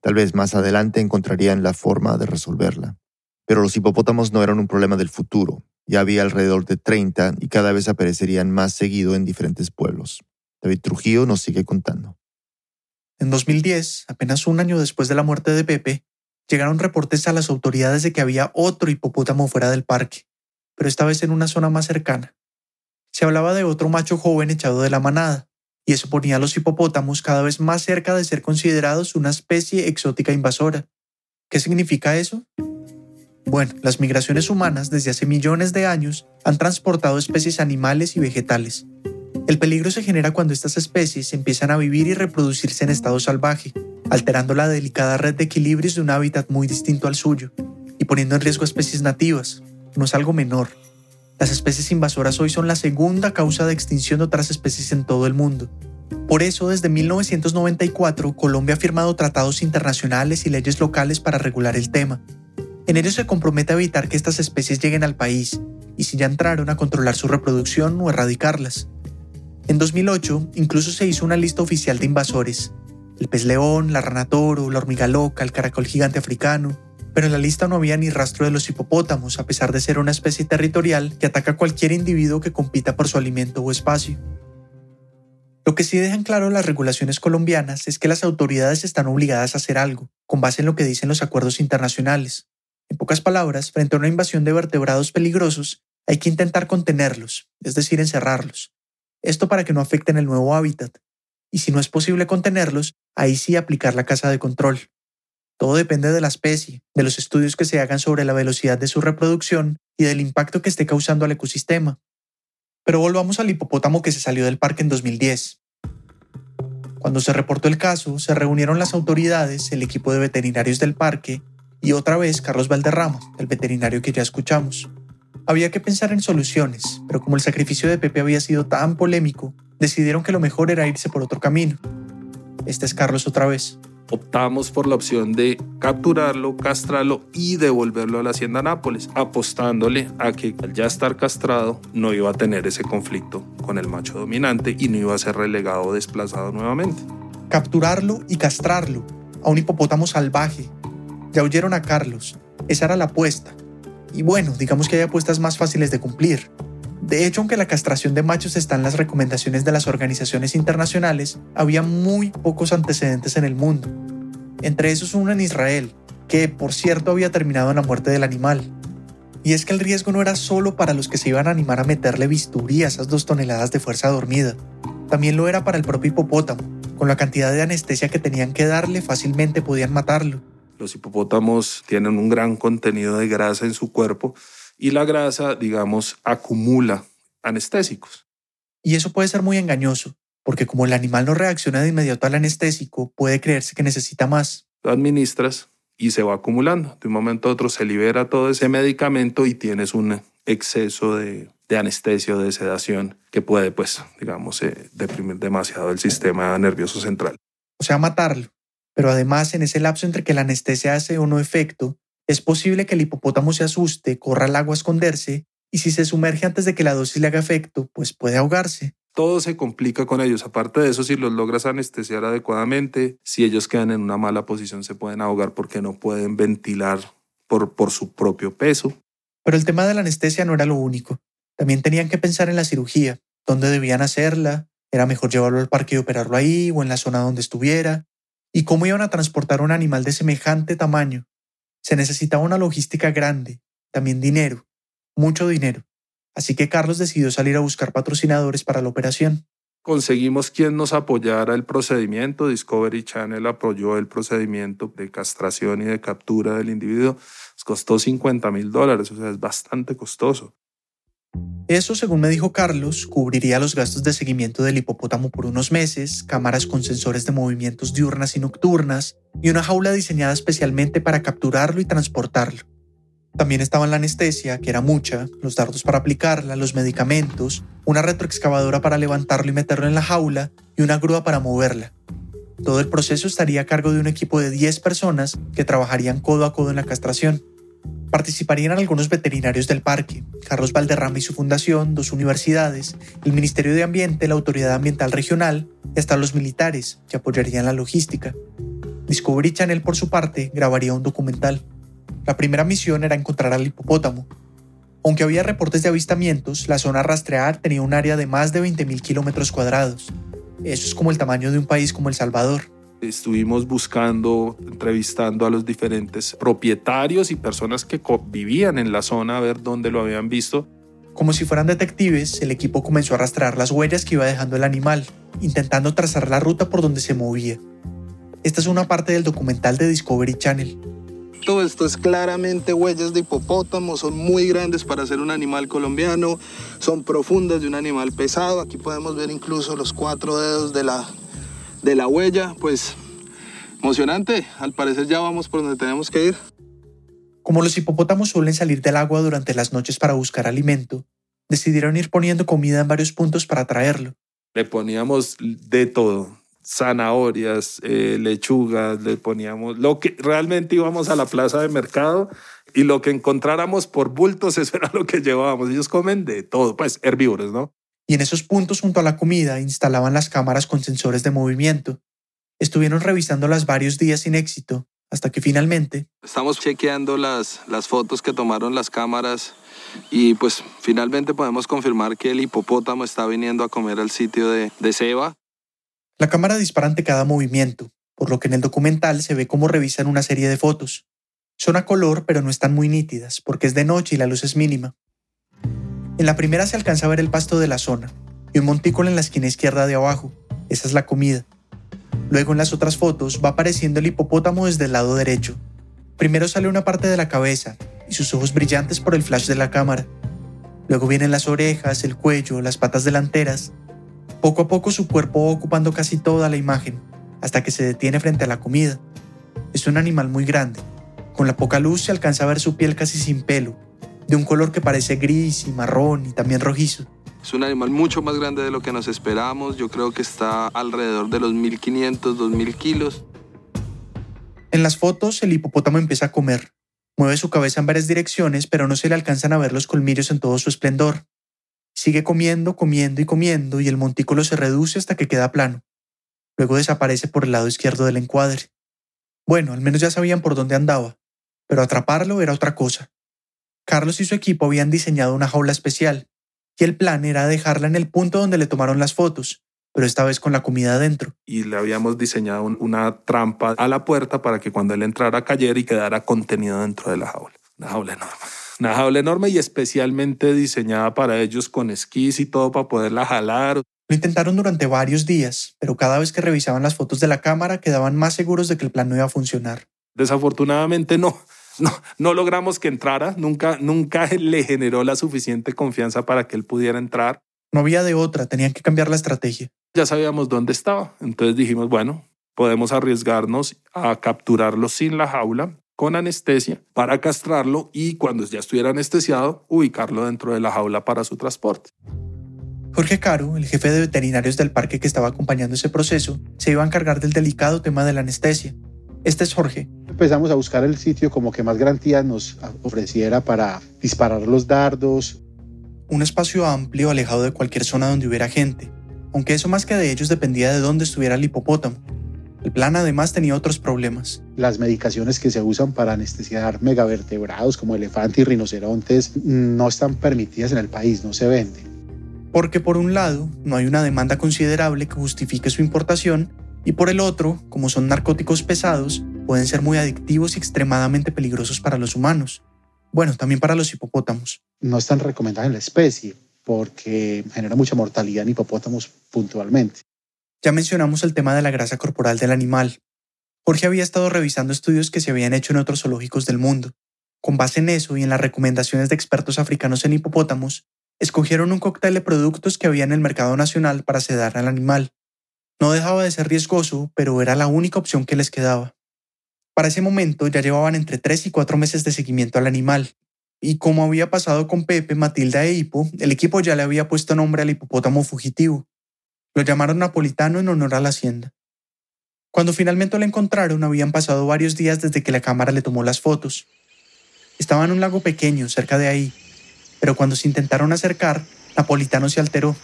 Tal vez más adelante encontrarían la forma de resolverla. Pero los hipopótamos no eran un problema del futuro. Ya había alrededor de 30 y cada vez aparecerían más seguido en diferentes pueblos. David Trujillo nos sigue contando. En 2010, apenas un año después de la muerte de Pepe, llegaron reportes a las autoridades de que había otro hipopótamo fuera del parque, pero esta vez en una zona más cercana. Se hablaba de otro macho joven echado de la manada, y eso ponía a los hipopótamos cada vez más cerca de ser considerados una especie exótica invasora. ¿Qué significa eso? Bueno, las migraciones humanas desde hace millones de años han transportado especies animales y vegetales, el peligro se genera cuando estas especies empiezan a vivir y reproducirse en estado salvaje, alterando la delicada red de equilibrios de un hábitat muy distinto al suyo y poniendo en riesgo a especies nativas. No es algo menor. Las especies invasoras hoy son la segunda causa de extinción de otras especies en todo el mundo. Por eso, desde 1994, Colombia ha firmado tratados internacionales y leyes locales para regular el tema. En ellos se compromete a evitar que estas especies lleguen al país y si ya entraron a controlar su reproducción o erradicarlas. En 2008 incluso se hizo una lista oficial de invasores. El pez león, la rana toro, la hormiga loca, el caracol gigante africano. Pero en la lista no había ni rastro de los hipopótamos, a pesar de ser una especie territorial que ataca a cualquier individuo que compita por su alimento o espacio. Lo que sí dejan claro las regulaciones colombianas es que las autoridades están obligadas a hacer algo, con base en lo que dicen los acuerdos internacionales. En pocas palabras, frente a una invasión de vertebrados peligrosos, hay que intentar contenerlos, es decir, encerrarlos. Esto para que no afecten el nuevo hábitat. Y si no es posible contenerlos, ahí sí aplicar la casa de control. Todo depende de la especie, de los estudios que se hagan sobre la velocidad de su reproducción y del impacto que esté causando al ecosistema. Pero volvamos al hipopótamo que se salió del parque en 2010. Cuando se reportó el caso, se reunieron las autoridades, el equipo de veterinarios del parque y otra vez Carlos Valderrama, el veterinario que ya escuchamos. Había que pensar en soluciones, pero como el sacrificio de Pepe había sido tan polémico, decidieron que lo mejor era irse por otro camino. Este es Carlos otra vez optamos por la opción de capturarlo, castrarlo y devolverlo a la hacienda Nápoles, apostándole a que al ya estar castrado no iba a tener ese conflicto con el macho dominante y no iba a ser relegado o desplazado nuevamente. Capturarlo y castrarlo a un hipopótamo salvaje. Ya oyeron a Carlos, esa era la apuesta. Y bueno, digamos que hay apuestas más fáciles de cumplir. De hecho, aunque la castración de machos está en las recomendaciones de las organizaciones internacionales, había muy pocos antecedentes en el mundo. Entre esos uno en Israel, que por cierto había terminado en la muerte del animal. Y es que el riesgo no era solo para los que se iban a animar a meterle bisturí a esas dos toneladas de fuerza dormida, también lo era para el propio hipopótamo. Con la cantidad de anestesia que tenían que darle, fácilmente podían matarlo. Los hipopótamos tienen un gran contenido de grasa en su cuerpo y la grasa, digamos, acumula anestésicos. Y eso puede ser muy engañoso, porque como el animal no reacciona de inmediato al anestésico, puede creerse que necesita más. Lo administras y se va acumulando. De un momento a otro se libera todo ese medicamento y tienes un exceso de, de anestesia o de sedación que puede, pues, digamos, eh, deprimir demasiado el sistema nervioso central. O sea, matarlo. Pero además, en ese lapso entre que la anestesia hace o no efecto, es posible que el hipopótamo se asuste, corra al agua a esconderse, y si se sumerge antes de que la dosis le haga efecto, pues puede ahogarse. Todo se complica con ellos. Aparte de eso, si los logras anestesiar adecuadamente, si ellos quedan en una mala posición, se pueden ahogar porque no pueden ventilar por, por su propio peso. Pero el tema de la anestesia no era lo único. También tenían que pensar en la cirugía, dónde debían hacerla, era mejor llevarlo al parque y operarlo ahí o en la zona donde estuviera, y cómo iban a transportar un animal de semejante tamaño se necesitaba una logística grande, también dinero, mucho dinero. Así que Carlos decidió salir a buscar patrocinadores para la operación. Conseguimos quien nos apoyara el procedimiento. Discovery Channel apoyó el procedimiento de castración y de captura del individuo. Nos costó 50 mil dólares, o sea, es bastante costoso. Eso, según me dijo Carlos, cubriría los gastos de seguimiento del hipopótamo por unos meses, cámaras con sensores de movimientos diurnas y nocturnas, y una jaula diseñada especialmente para capturarlo y transportarlo. También estaban la anestesia, que era mucha, los dardos para aplicarla, los medicamentos, una retroexcavadora para levantarlo y meterlo en la jaula y una grúa para moverla. Todo el proceso estaría a cargo de un equipo de 10 personas que trabajarían codo a codo en la castración. Participarían algunos veterinarios del parque, Carlos Valderrama y su fundación, dos universidades, el Ministerio de Ambiente, la Autoridad Ambiental Regional y hasta los militares, que apoyarían la logística. Discovery Channel, por su parte, grabaría un documental. La primera misión era encontrar al hipopótamo. Aunque había reportes de avistamientos, la zona rastrear tenía un área de más de 20.000 kilómetros cuadrados. Eso es como el tamaño de un país como El Salvador. Estuvimos buscando, entrevistando a los diferentes propietarios y personas que vivían en la zona a ver dónde lo habían visto. Como si fueran detectives, el equipo comenzó a rastrear las huellas que iba dejando el animal, intentando trazar la ruta por donde se movía. Esta es una parte del documental de Discovery Channel. Todo esto es claramente huellas de hipopótamo, son muy grandes para ser un animal colombiano, son profundas de un animal pesado. Aquí podemos ver incluso los cuatro dedos de la, de la huella, pues emocionante. Al parecer ya vamos por donde tenemos que ir. Como los hipopótamos suelen salir del agua durante las noches para buscar alimento, decidieron ir poniendo comida en varios puntos para traerlo. Le poníamos de todo, zanahorias, eh, lechugas, le poníamos lo que realmente íbamos a la plaza de mercado y lo que encontráramos por bultos, eso era lo que llevábamos. Ellos comen de todo, pues herbívoros, ¿no? Y en esos puntos junto a la comida instalaban las cámaras con sensores de movimiento. Estuvieron revisándolas varios días sin éxito, hasta que finalmente... Estamos chequeando las, las fotos que tomaron las cámaras y pues finalmente podemos confirmar que el hipopótamo está viniendo a comer al sitio de, de Seba. La cámara dispara ante cada movimiento, por lo que en el documental se ve cómo revisan una serie de fotos. Son a color, pero no están muy nítidas, porque es de noche y la luz es mínima. En la primera se alcanza a ver el pasto de la zona, y un montículo en la esquina izquierda de abajo. Esa es la comida. Luego en las otras fotos va apareciendo el hipopótamo desde el lado derecho. Primero sale una parte de la cabeza y sus ojos brillantes por el flash de la cámara. Luego vienen las orejas, el cuello, las patas delanteras. Poco a poco su cuerpo va ocupando casi toda la imagen, hasta que se detiene frente a la comida. Es un animal muy grande. Con la poca luz se alcanza a ver su piel casi sin pelo, de un color que parece gris y marrón y también rojizo. Es un animal mucho más grande de lo que nos esperábamos. Yo creo que está alrededor de los 1500, 2000 kilos. En las fotos, el hipopótamo empieza a comer. Mueve su cabeza en varias direcciones, pero no se le alcanzan a ver los colmillos en todo su esplendor. Sigue comiendo, comiendo y comiendo, y el montículo se reduce hasta que queda plano. Luego desaparece por el lado izquierdo del encuadre. Bueno, al menos ya sabían por dónde andaba, pero atraparlo era otra cosa. Carlos y su equipo habían diseñado una jaula especial, y el plan era dejarla en el punto donde le tomaron las fotos, pero esta vez con la comida adentro. Y le habíamos diseñado una trampa a la puerta para que cuando él entrara cayera y quedara contenido dentro de la jaula. Una jaula enorme. Una jaula enorme y especialmente diseñada para ellos con esquís y todo para poderla jalar. Lo intentaron durante varios días, pero cada vez que revisaban las fotos de la cámara quedaban más seguros de que el plan no iba a funcionar. Desafortunadamente no no, no logramos que entrara, nunca, nunca le generó la suficiente confianza para que él pudiera entrar. No había de otra, tenían que cambiar la estrategia. Ya sabíamos dónde estaba, entonces dijimos, bueno, podemos arriesgarnos a capturarlo sin la jaula, con anestesia, para castrarlo y cuando ya estuviera anestesiado, ubicarlo dentro de la jaula para su transporte. Jorge Caro, el jefe de veterinarios del parque que estaba acompañando ese proceso, se iba a encargar del delicado tema de la anestesia. Este es Jorge, Empezamos a buscar el sitio como que más garantías nos ofreciera para disparar los dardos. Un espacio amplio alejado de cualquier zona donde hubiera gente, aunque eso más que de ellos dependía de dónde estuviera el hipopótamo. El plan además tenía otros problemas. Las medicaciones que se usan para anestesiar megavertebrados como elefantes y rinocerontes no están permitidas en el país, no se venden. Porque por un lado, no hay una demanda considerable que justifique su importación y por el otro, como son narcóticos pesados, pueden ser muy adictivos y extremadamente peligrosos para los humanos. Bueno, también para los hipopótamos. No están recomendados en la especie porque genera mucha mortalidad en hipopótamos puntualmente. Ya mencionamos el tema de la grasa corporal del animal. Jorge había estado revisando estudios que se habían hecho en otros zoológicos del mundo. Con base en eso y en las recomendaciones de expertos africanos en hipopótamos, escogieron un cóctel de productos que había en el mercado nacional para sedar al animal. No dejaba de ser riesgoso, pero era la única opción que les quedaba. Para ese momento ya llevaban entre 3 y 4 meses de seguimiento al animal, y como había pasado con Pepe, Matilda e Hipo, el equipo ya le había puesto nombre al hipopótamo fugitivo. Lo llamaron Napolitano en honor a la hacienda. Cuando finalmente lo encontraron, habían pasado varios días desde que la cámara le tomó las fotos. Estaba en un lago pequeño, cerca de ahí, pero cuando se intentaron acercar, Napolitano se alteró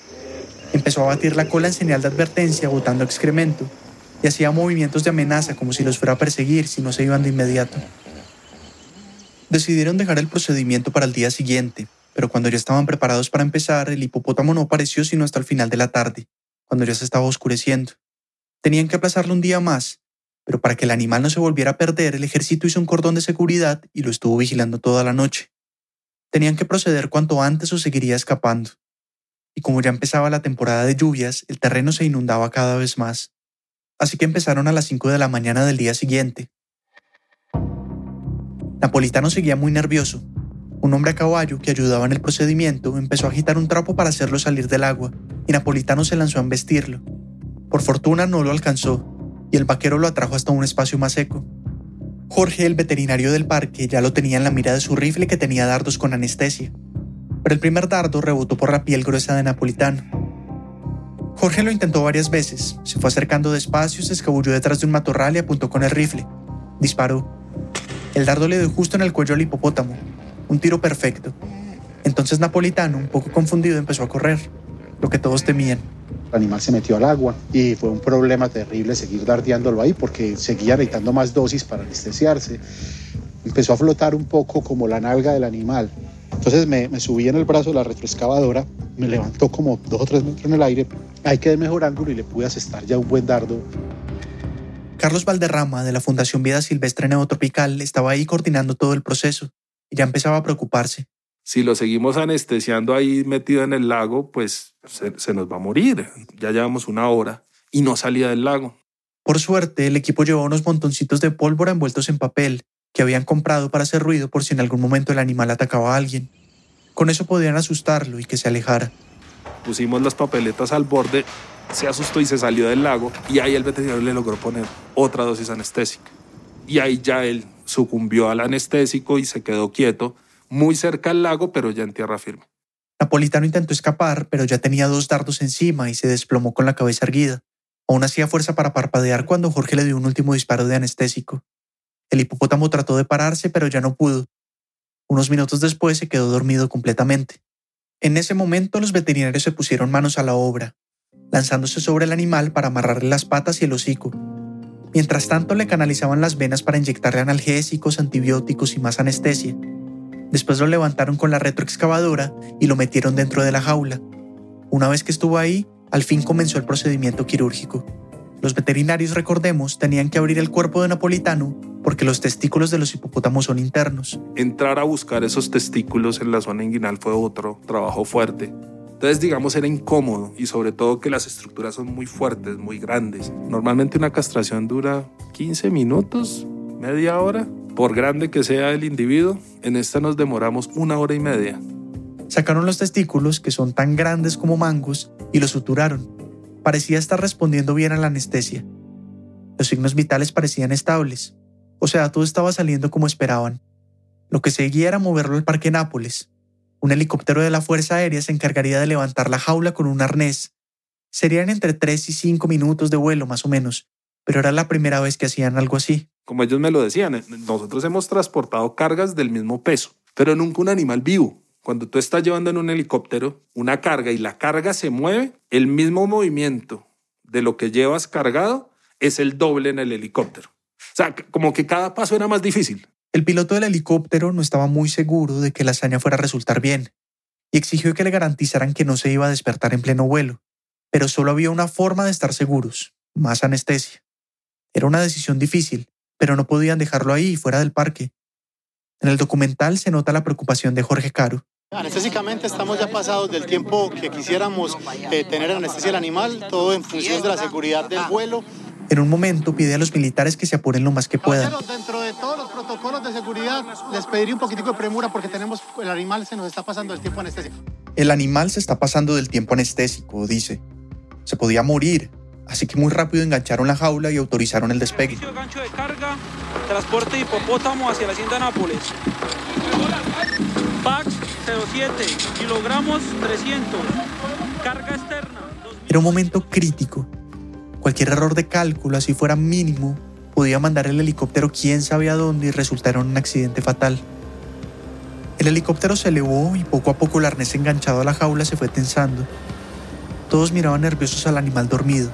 Empezó a batir la cola en señal de advertencia, botando excremento, y hacía movimientos de amenaza como si los fuera a perseguir si no se iban de inmediato. Decidieron dejar el procedimiento para el día siguiente, pero cuando ya estaban preparados para empezar, el hipopótamo no apareció sino hasta el final de la tarde, cuando ya se estaba oscureciendo. Tenían que aplazarlo un día más, pero para que el animal no se volviera a perder, el ejército hizo un cordón de seguridad y lo estuvo vigilando toda la noche. Tenían que proceder cuanto antes o seguiría escapando y como ya empezaba la temporada de lluvias, el terreno se inundaba cada vez más. Así que empezaron a las 5 de la mañana del día siguiente. Napolitano seguía muy nervioso. Un hombre a caballo que ayudaba en el procedimiento empezó a agitar un trapo para hacerlo salir del agua, y Napolitano se lanzó a embestirlo. Por fortuna no lo alcanzó, y el vaquero lo atrajo hasta un espacio más seco. Jorge, el veterinario del parque, ya lo tenía en la mira de su rifle que tenía dardos con anestesia pero el primer dardo rebotó por la piel gruesa de Napolitano. Jorge lo intentó varias veces, se fue acercando despacio, se escabulló detrás de un matorral y apuntó con el rifle. Disparó. El dardo le dio justo en el cuello al hipopótamo, un tiro perfecto. Entonces Napolitano, un poco confundido, empezó a correr, lo que todos temían. El animal se metió al agua y fue un problema terrible seguir dardeándolo ahí porque seguía necesitando más dosis para anestesiarse. Empezó a flotar un poco como la nalga del animal entonces me, subí en el brazo de la retroexcavadora me levantó como dos o tres metros en el aire. Ahí quedé mejor ángulo y le pude asestar ya un buen dardo. Carlos Valderrama, de la Fundación Vida Silvestre Neotropical, estaba ahí coordinando todo el proceso y ya empezaba a preocuparse. Si lo seguimos anestesiando ahí metido en el lago, pues se, se nos va a morir. Ya llevamos una hora y no salía del lago. Por suerte, el equipo llevó unos montoncitos de pólvora envueltos en papel que habían comprado para hacer ruido por si en algún momento el animal atacaba a alguien. Con eso podían asustarlo y que se alejara. Pusimos las papeletas al borde, se asustó y se salió del lago y ahí el veterinario le logró poner otra dosis anestésica. Y ahí ya él sucumbió al anestésico y se quedó quieto, muy cerca al lago, pero ya en tierra firme. Napolitano intentó escapar, pero ya tenía dos dardos encima y se desplomó con la cabeza erguida. Aún hacía fuerza para parpadear cuando Jorge le dio un último disparo de anestésico. El hipopótamo trató de pararse, pero ya no pudo. Unos minutos después se quedó dormido completamente. En ese momento los veterinarios se pusieron manos a la obra, lanzándose sobre el animal para amarrarle las patas y el hocico. Mientras tanto le canalizaban las venas para inyectarle analgésicos, antibióticos y más anestesia. Después lo levantaron con la retroexcavadora y lo metieron dentro de la jaula. Una vez que estuvo ahí, al fin comenzó el procedimiento quirúrgico. Los veterinarios, recordemos, tenían que abrir el cuerpo de Napolitano porque los testículos de los hipopótamos son internos. Entrar a buscar esos testículos en la zona inguinal fue otro trabajo fuerte. Entonces, digamos, era incómodo y sobre todo que las estructuras son muy fuertes, muy grandes. Normalmente una castración dura 15 minutos, media hora. Por grande que sea el individuo, en esta nos demoramos una hora y media. Sacaron los testículos, que son tan grandes como mangos, y los suturaron. Parecía estar respondiendo bien a la anestesia. Los signos vitales parecían estables. O sea, todo estaba saliendo como esperaban. Lo que seguía era moverlo al Parque Nápoles. Un helicóptero de la Fuerza Aérea se encargaría de levantar la jaula con un arnés. Serían entre 3 y 5 minutos de vuelo más o menos, pero era la primera vez que hacían algo así. Como ellos me lo decían, eh, nosotros hemos transportado cargas del mismo peso, pero nunca un animal vivo. Cuando tú estás llevando en un helicóptero una carga y la carga se mueve, el mismo movimiento de lo que llevas cargado es el doble en el helicóptero. O sea, como que cada paso era más difícil. El piloto del helicóptero no estaba muy seguro de que la hazaña fuera a resultar bien y exigió que le garantizaran que no se iba a despertar en pleno vuelo. Pero solo había una forma de estar seguros, más anestesia. Era una decisión difícil, pero no podían dejarlo ahí, fuera del parque. En el documental se nota la preocupación de Jorge Caro. Anestésicamente estamos ya pasados del tiempo que quisiéramos eh, tener anestesia al animal, todo en función de la seguridad del vuelo. En un momento pide a los militares que se apuren lo más que puedan. Dentro de todos los protocolos de seguridad les pediría un poquitico de premura porque tenemos el animal se nos está pasando el tiempo anestésico. El animal se está pasando del tiempo anestésico, dice. Se podía morir, así que muy rápido engancharon la jaula y autorizaron el despegue. Gancho de carga, transporte hipopótamo hacia la hacienda Nápoles. Pax 07, kilogramos 300, carga externa. Era un momento crítico. Cualquier error de cálculo, así fuera mínimo, podía mandar el helicóptero quién sabe a dónde y resultar en un accidente fatal. El helicóptero se elevó y poco a poco el arnés enganchado a la jaula se fue tensando. Todos miraban nerviosos al animal dormido.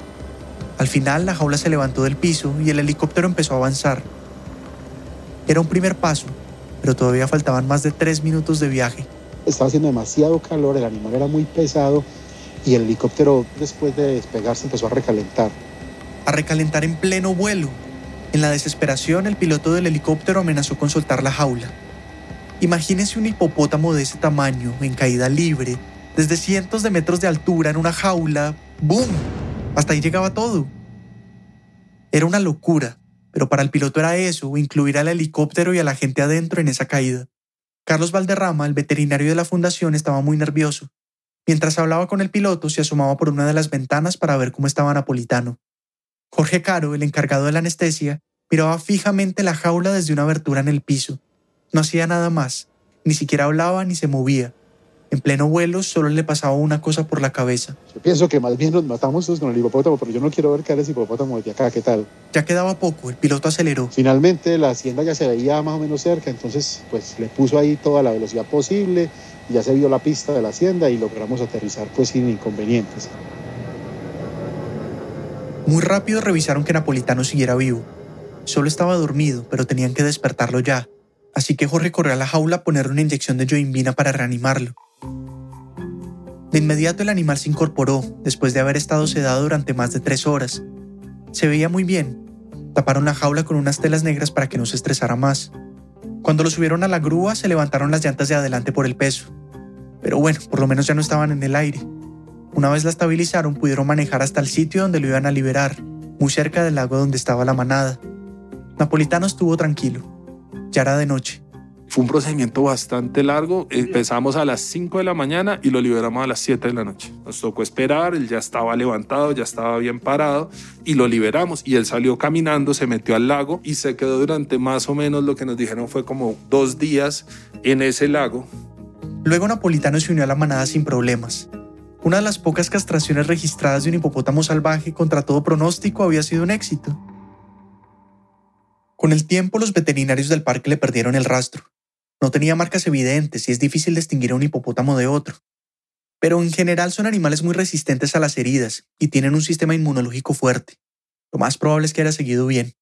Al final la jaula se levantó del piso y el helicóptero empezó a avanzar. Era un primer paso, pero todavía faltaban más de tres minutos de viaje. Estaba haciendo demasiado calor, el animal era muy pesado y el helicóptero después de despegarse empezó a recalentar. A recalentar en pleno vuelo. En la desesperación el piloto del helicóptero amenazó con soltar la jaula. Imagínense un hipopótamo de ese tamaño, en caída libre, desde cientos de metros de altura, en una jaula. ¡Boom! Hasta ahí llegaba todo. Era una locura, pero para el piloto era eso, incluir al helicóptero y a la gente adentro en esa caída. Carlos Valderrama, el veterinario de la fundación, estaba muy nervioso. Mientras hablaba con el piloto, se asomaba por una de las ventanas para ver cómo estaba Napolitano. Jorge Caro, el encargado de la anestesia, miraba fijamente la jaula desde una abertura en el piso. No hacía nada más, ni siquiera hablaba ni se movía. En pleno vuelo solo le pasaba una cosa por la cabeza. Yo pienso que más bien nos matamos todos con el hipopótamo, pero yo no quiero ver caer ese hipopótamo desde acá, ¿qué tal? Ya quedaba poco, el piloto aceleró. Finalmente la hacienda ya se veía más o menos cerca, entonces pues le puso ahí toda la velocidad posible, ya se vio la pista de la hacienda y logramos aterrizar pues sin inconvenientes. Muy rápido revisaron que Napolitano siguiera vivo. Solo estaba dormido, pero tenían que despertarlo ya. Así que Jorge corrió a la jaula a ponerle una inyección de joinvina para reanimarlo. De inmediato el animal se incorporó, después de haber estado sedado durante más de tres horas. Se veía muy bien. Taparon la jaula con unas telas negras para que no se estresara más. Cuando lo subieron a la grúa se levantaron las llantas de adelante por el peso. Pero bueno, por lo menos ya no estaban en el aire. Una vez la estabilizaron pudieron manejar hasta el sitio donde lo iban a liberar, muy cerca del lago donde estaba la manada. Napolitano estuvo tranquilo. Ya era de noche. Fue un procedimiento bastante largo. Empezamos a las 5 de la mañana y lo liberamos a las 7 de la noche. Nos tocó esperar, él ya estaba levantado, ya estaba bien parado y lo liberamos. Y él salió caminando, se metió al lago y se quedó durante más o menos lo que nos dijeron fue como dos días en ese lago. Luego Napolitano se unió a la manada sin problemas. Una de las pocas castraciones registradas de un hipopótamo salvaje contra todo pronóstico había sido un éxito. Con el tiempo los veterinarios del parque le perdieron el rastro. No tenía marcas evidentes y es difícil distinguir a un hipopótamo de otro. Pero en general son animales muy resistentes a las heridas y tienen un sistema inmunológico fuerte. Lo más probable es que haya seguido bien.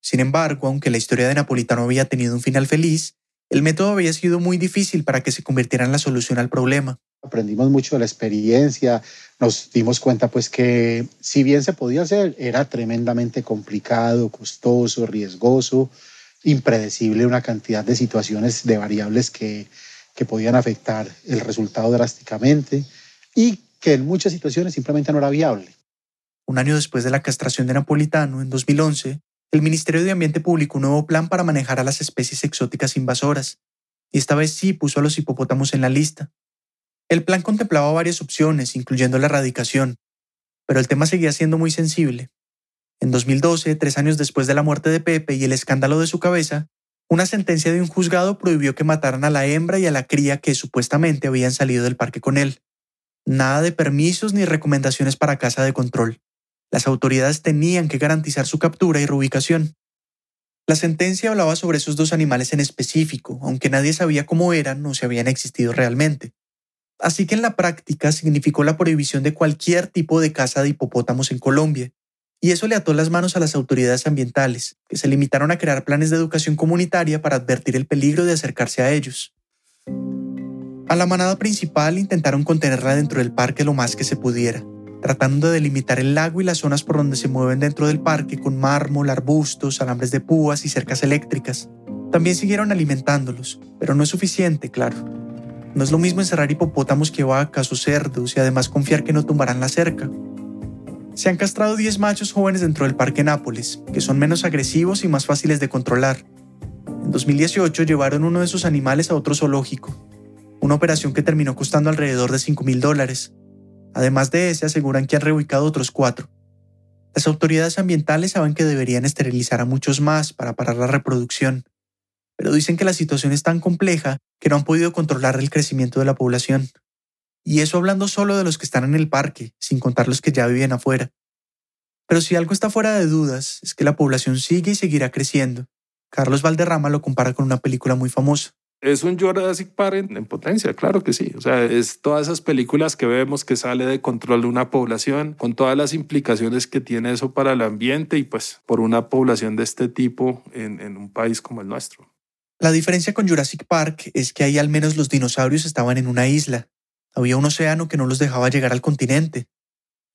Sin embargo, aunque la historia de Napolitano había tenido un final feliz, el método había sido muy difícil para que se convirtiera en la solución al problema. Aprendimos mucho de la experiencia, nos dimos cuenta pues que si bien se podía hacer, era tremendamente complicado, costoso, riesgoso impredecible una cantidad de situaciones, de variables que, que podían afectar el resultado drásticamente y que en muchas situaciones simplemente no era viable. Un año después de la castración de Napolitano, en 2011, el Ministerio de Ambiente publicó un nuevo plan para manejar a las especies exóticas invasoras, y esta vez sí puso a los hipopótamos en la lista. El plan contemplaba varias opciones, incluyendo la erradicación, pero el tema seguía siendo muy sensible. En 2012, tres años después de la muerte de Pepe y el escándalo de su cabeza, una sentencia de un juzgado prohibió que mataran a la hembra y a la cría que supuestamente habían salido del parque con él. Nada de permisos ni recomendaciones para casa de control. Las autoridades tenían que garantizar su captura y reubicación. La sentencia hablaba sobre esos dos animales en específico, aunque nadie sabía cómo eran o si habían existido realmente. Así que en la práctica significó la prohibición de cualquier tipo de caza de hipopótamos en Colombia, y eso le ató las manos a las autoridades ambientales, que se limitaron a crear planes de educación comunitaria para advertir el peligro de acercarse a ellos. A la manada principal intentaron contenerla dentro del parque lo más que se pudiera, tratando de delimitar el lago y las zonas por donde se mueven dentro del parque con mármol, arbustos, alambres de púas y cercas eléctricas. También siguieron alimentándolos, pero no es suficiente, claro. No es lo mismo encerrar hipopótamos que vacas o cerdos y además confiar que no tumbarán la cerca se han castrado 10 machos jóvenes dentro del Parque Nápoles, que son menos agresivos y más fáciles de controlar. En 2018 llevaron uno de sus animales a otro zoológico, una operación que terminó costando alrededor de 5 mil dólares. Además de ese, aseguran que han reubicado otros cuatro. Las autoridades ambientales saben que deberían esterilizar a muchos más para parar la reproducción, pero dicen que la situación es tan compleja que no han podido controlar el crecimiento de la población. Y eso hablando solo de los que están en el parque, sin contar los que ya viven afuera. Pero si algo está fuera de dudas, es que la población sigue y seguirá creciendo. Carlos Valderrama lo compara con una película muy famosa. Es un Jurassic Park en, potencia, claro que sí. O sea, es todas esas películas que vemos que sale de control de una población, con todas las implicaciones que tiene eso para el ambiente y pues por una población de este tipo en, en un país como el nuestro. La diferencia con Jurassic Park es que ahí al menos los dinosaurios estaban en una isla, había un océano que no los dejaba llegar al continente.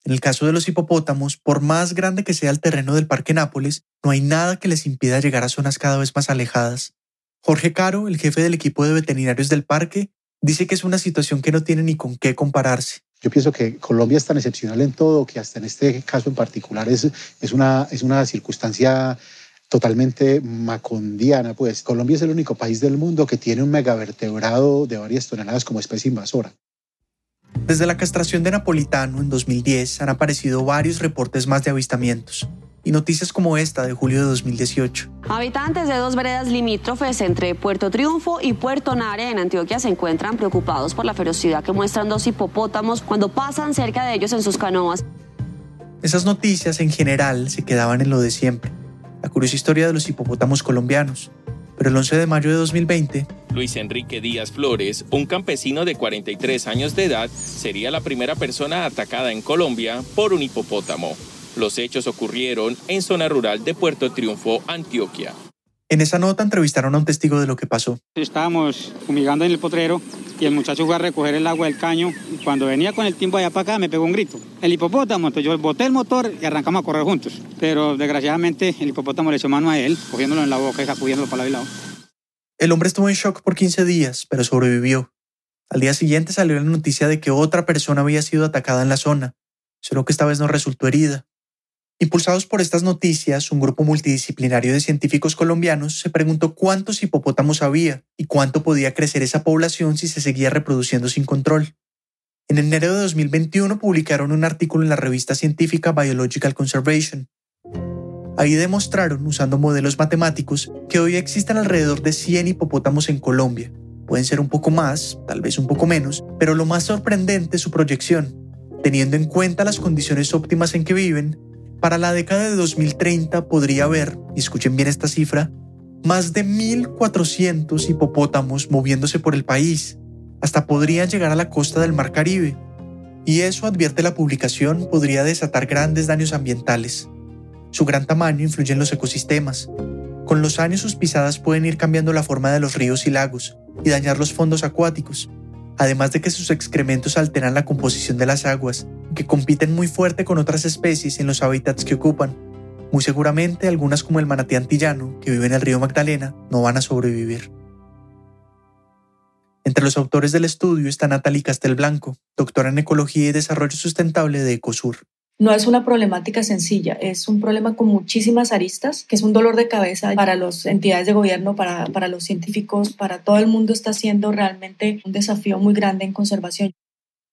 En el caso de los hipopótamos, por más grande que sea el terreno del Parque Nápoles, no hay nada que les impida llegar a zonas cada vez más alejadas. Jorge Caro, el jefe del equipo de veterinarios del parque, dice que es una situación que no tiene ni con qué compararse. Yo pienso que Colombia es tan excepcional en todo que hasta en este caso en particular es, es, una, es una circunstancia totalmente macondiana. Pues Colombia es el único país del mundo que tiene un megavertebrado de varias toneladas como especie invasora. Desde la castración de Napolitano en 2010 han aparecido varios reportes más de avistamientos y noticias como esta de julio de 2018. Habitantes de dos veredas limítrofes entre Puerto Triunfo y Puerto Nare en Antioquia se encuentran preocupados por la ferocidad que muestran dos hipopótamos cuando pasan cerca de ellos en sus canoas. Esas noticias en general se quedaban en lo de siempre, la curiosa historia de los hipopótamos colombianos, pero el 11 de mayo de 2020, Luis Enrique Díaz Flores, un campesino de 43 años de edad, sería la primera persona atacada en Colombia por un hipopótamo. Los hechos ocurrieron en zona rural de Puerto Triunfo, Antioquia. En esa nota entrevistaron a un testigo de lo que pasó. Estábamos fumigando en el potrero y el muchacho fue a recoger el agua del caño Cuando venía con el timbo allá para acá me pegó un grito. El hipopótamo, entonces yo boté el motor y arrancamos a correr juntos. Pero desgraciadamente el hipopótamo le echó mano a él, cogiéndolo en la boca y sacudiéndolo para lado y lado. El hombre estuvo en shock por 15 días, pero sobrevivió. Al día siguiente salió la noticia de que otra persona había sido atacada en la zona, solo que esta vez no resultó herida. Impulsados por estas noticias, un grupo multidisciplinario de científicos colombianos se preguntó cuántos hipopótamos había y cuánto podía crecer esa población si se seguía reproduciendo sin control. En enero de 2021 publicaron un artículo en la revista científica Biological Conservation. Ahí demostraron, usando modelos matemáticos, que hoy existen alrededor de 100 hipopótamos en Colombia. Pueden ser un poco más, tal vez un poco menos, pero lo más sorprendente es su proyección. Teniendo en cuenta las condiciones óptimas en que viven, para la década de 2030 podría haber, escuchen bien esta cifra, más de 1.400 hipopótamos moviéndose por el país. Hasta podrían llegar a la costa del Mar Caribe. Y eso, advierte la publicación, podría desatar grandes daños ambientales. Su gran tamaño influye en los ecosistemas. Con los años sus pisadas pueden ir cambiando la forma de los ríos y lagos y dañar los fondos acuáticos, además de que sus excrementos alteran la composición de las aguas, que compiten muy fuerte con otras especies en los hábitats que ocupan. Muy seguramente algunas como el manatí antillano, que vive en el río Magdalena, no van a sobrevivir. Entre los autores del estudio está Natalie Castelblanco, doctora en Ecología y Desarrollo Sustentable de Ecosur. No es una problemática sencilla, es un problema con muchísimas aristas, que es un dolor de cabeza para las entidades de gobierno, para, para los científicos, para todo el mundo está siendo realmente un desafío muy grande en conservación.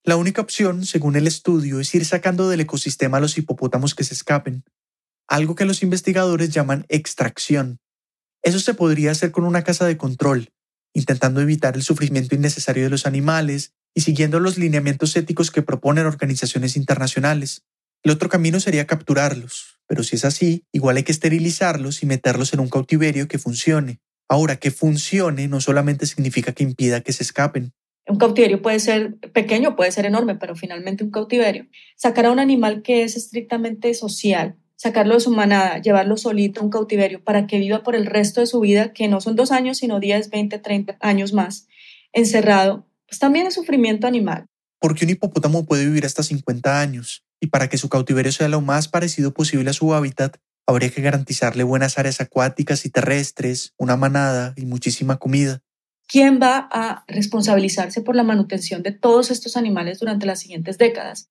La única opción, según el estudio, es ir sacando del ecosistema a los hipopótamos que se escapen, algo que los investigadores llaman extracción. Eso se podría hacer con una casa de control, intentando evitar el sufrimiento innecesario de los animales y siguiendo los lineamientos éticos que proponen organizaciones internacionales. El otro camino sería capturarlos, pero si es así, igual hay que esterilizarlos y meterlos en un cautiverio que funcione. Ahora, que funcione no solamente significa que impida que se escapen. Un cautiverio puede ser pequeño, puede ser enorme, pero finalmente un cautiverio. Sacar a un animal que es estrictamente social, sacarlo de su manada, llevarlo solito un cautiverio para que viva por el resto de su vida, que no son dos años, sino 10, 20, 30 años más, encerrado, pues también es sufrimiento animal. Porque un hipopótamo puede vivir hasta 50 años, y para que su cautiverio sea lo más parecido posible a su hábitat, habría que garantizarle buenas áreas acuáticas y terrestres, una manada y muchísima comida. ¿Quién va a responsabilizarse por la manutención de todos estos animales durante las siguientes décadas?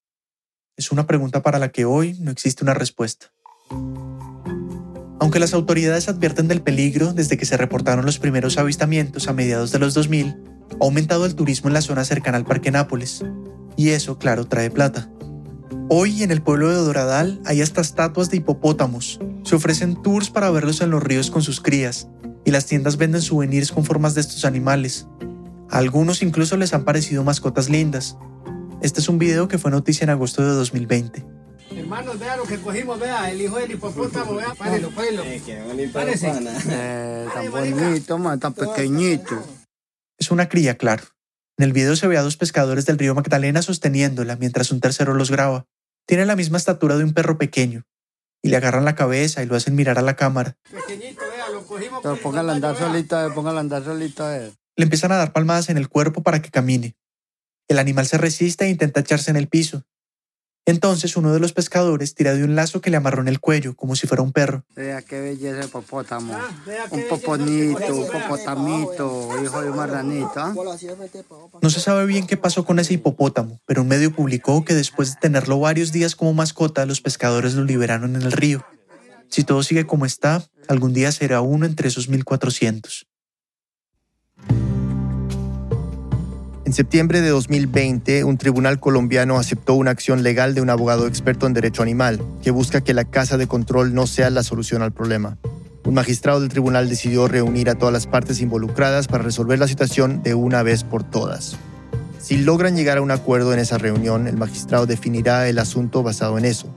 Es una pregunta para la que hoy no existe una respuesta. Aunque las autoridades advierten del peligro desde que se reportaron los primeros avistamientos a mediados de los 2000, ha aumentado el turismo en la zona cercana al Parque Nápoles. Y eso, claro, trae plata. Hoy en el pueblo de Doradal hay hasta estatuas de hipopótamos. Se ofrecen tours para verlos en los ríos con sus crías y las tiendas venden souvenirs con formas de estos animales. A algunos incluso les han parecido mascotas lindas. Este es un video que fue noticia en agosto de 2020. Hermanos, vea lo que cogimos, vea, el hijo del hipopótamo, vea, párelo, párelo. Eh, tan bonito, man, tan pequeñito. Es una cría, claro. En el video se ve a dos pescadores del río Magdalena sosteniéndola mientras un tercero los graba. Tiene la misma estatura de un perro pequeño. Y le agarran la cabeza y lo hacen mirar a la cámara. Pequeñito, cogimos. Pero póngala a andar solita, eh, póngala a andar solita. eh. Le empiezan a dar palmadas en el cuerpo para que camine. El animal se resiste e intenta echarse en el piso. Entonces uno de los pescadores tira de un lazo que le amarró en el cuello, como si fuera un perro. Vea qué belleza popótamo. Ah, un poponito, un popotamito, hijo de un marranito. ¿ah? No se sabe bien qué pasó con ese hipopótamo, pero un medio publicó que después de tenerlo varios días como mascota, los pescadores lo liberaron en el río. Si todo sigue como está, algún día será uno entre esos 1400. En septiembre de 2020, un tribunal colombiano aceptó una acción legal de un abogado experto en derecho animal que busca que la casa de control no sea la solución al problema. Un magistrado del tribunal decidió reunir a todas las partes involucradas para resolver la situación de una vez por todas. Si logran llegar a un acuerdo en esa reunión, el magistrado definirá el asunto basado en eso.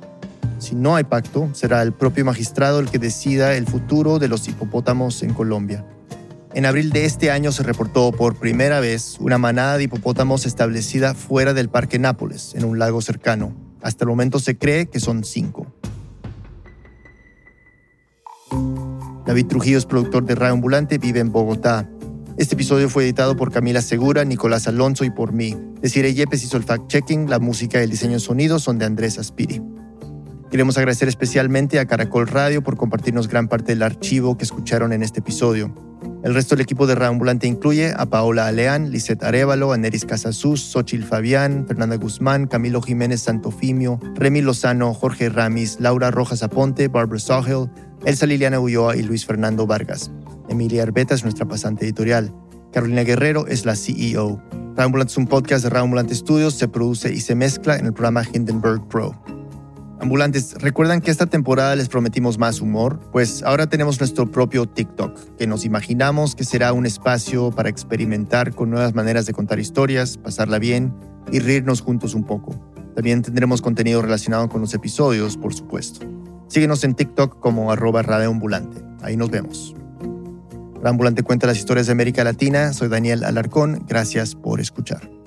Si no hay pacto, será el propio magistrado el que decida el futuro de los hipopótamos en Colombia. En abril de este año se reportó por primera vez una manada de hipopótamos establecida fuera del Parque Nápoles, en un lago cercano. Hasta el momento se cree que son cinco. David Trujillo es productor de Radio Ambulante, vive en Bogotá. Este episodio fue editado por Camila Segura, Nicolás Alonso y por mí. Deciré Yepes hizo el fact-checking, la música y el diseño de sonido son de Andrés Aspiri. Queremos agradecer especialmente a Caracol Radio por compartirnos gran parte del archivo que escucharon en este episodio. El resto del equipo de Reambulante incluye a Paola Aleán, Lisette Arevalo, Aneris Casasus, Xochil Fabián, Fernanda Guzmán, Camilo Jiménez Santofimio, Remy Lozano, Jorge Ramis, Laura Rojas Aponte, Barbara Sahel, Elsa Liliana Ulloa y Luis Fernando Vargas. Emilia Arbeta es nuestra pasante editorial. Carolina Guerrero es la CEO. Reambulante es un podcast de Reambulante Studios, se produce y se mezcla en el programa Hindenburg Pro. Ambulantes, ¿recuerdan que esta temporada les prometimos más humor? Pues ahora tenemos nuestro propio TikTok, que nos imaginamos que será un espacio para experimentar con nuevas maneras de contar historias, pasarla bien y reírnos juntos un poco. También tendremos contenido relacionado con los episodios, por supuesto. Síguenos en TikTok como arroba radioambulante. Ahí nos vemos. Ambulante cuenta las historias de América Latina. Soy Daniel Alarcón. Gracias por escuchar.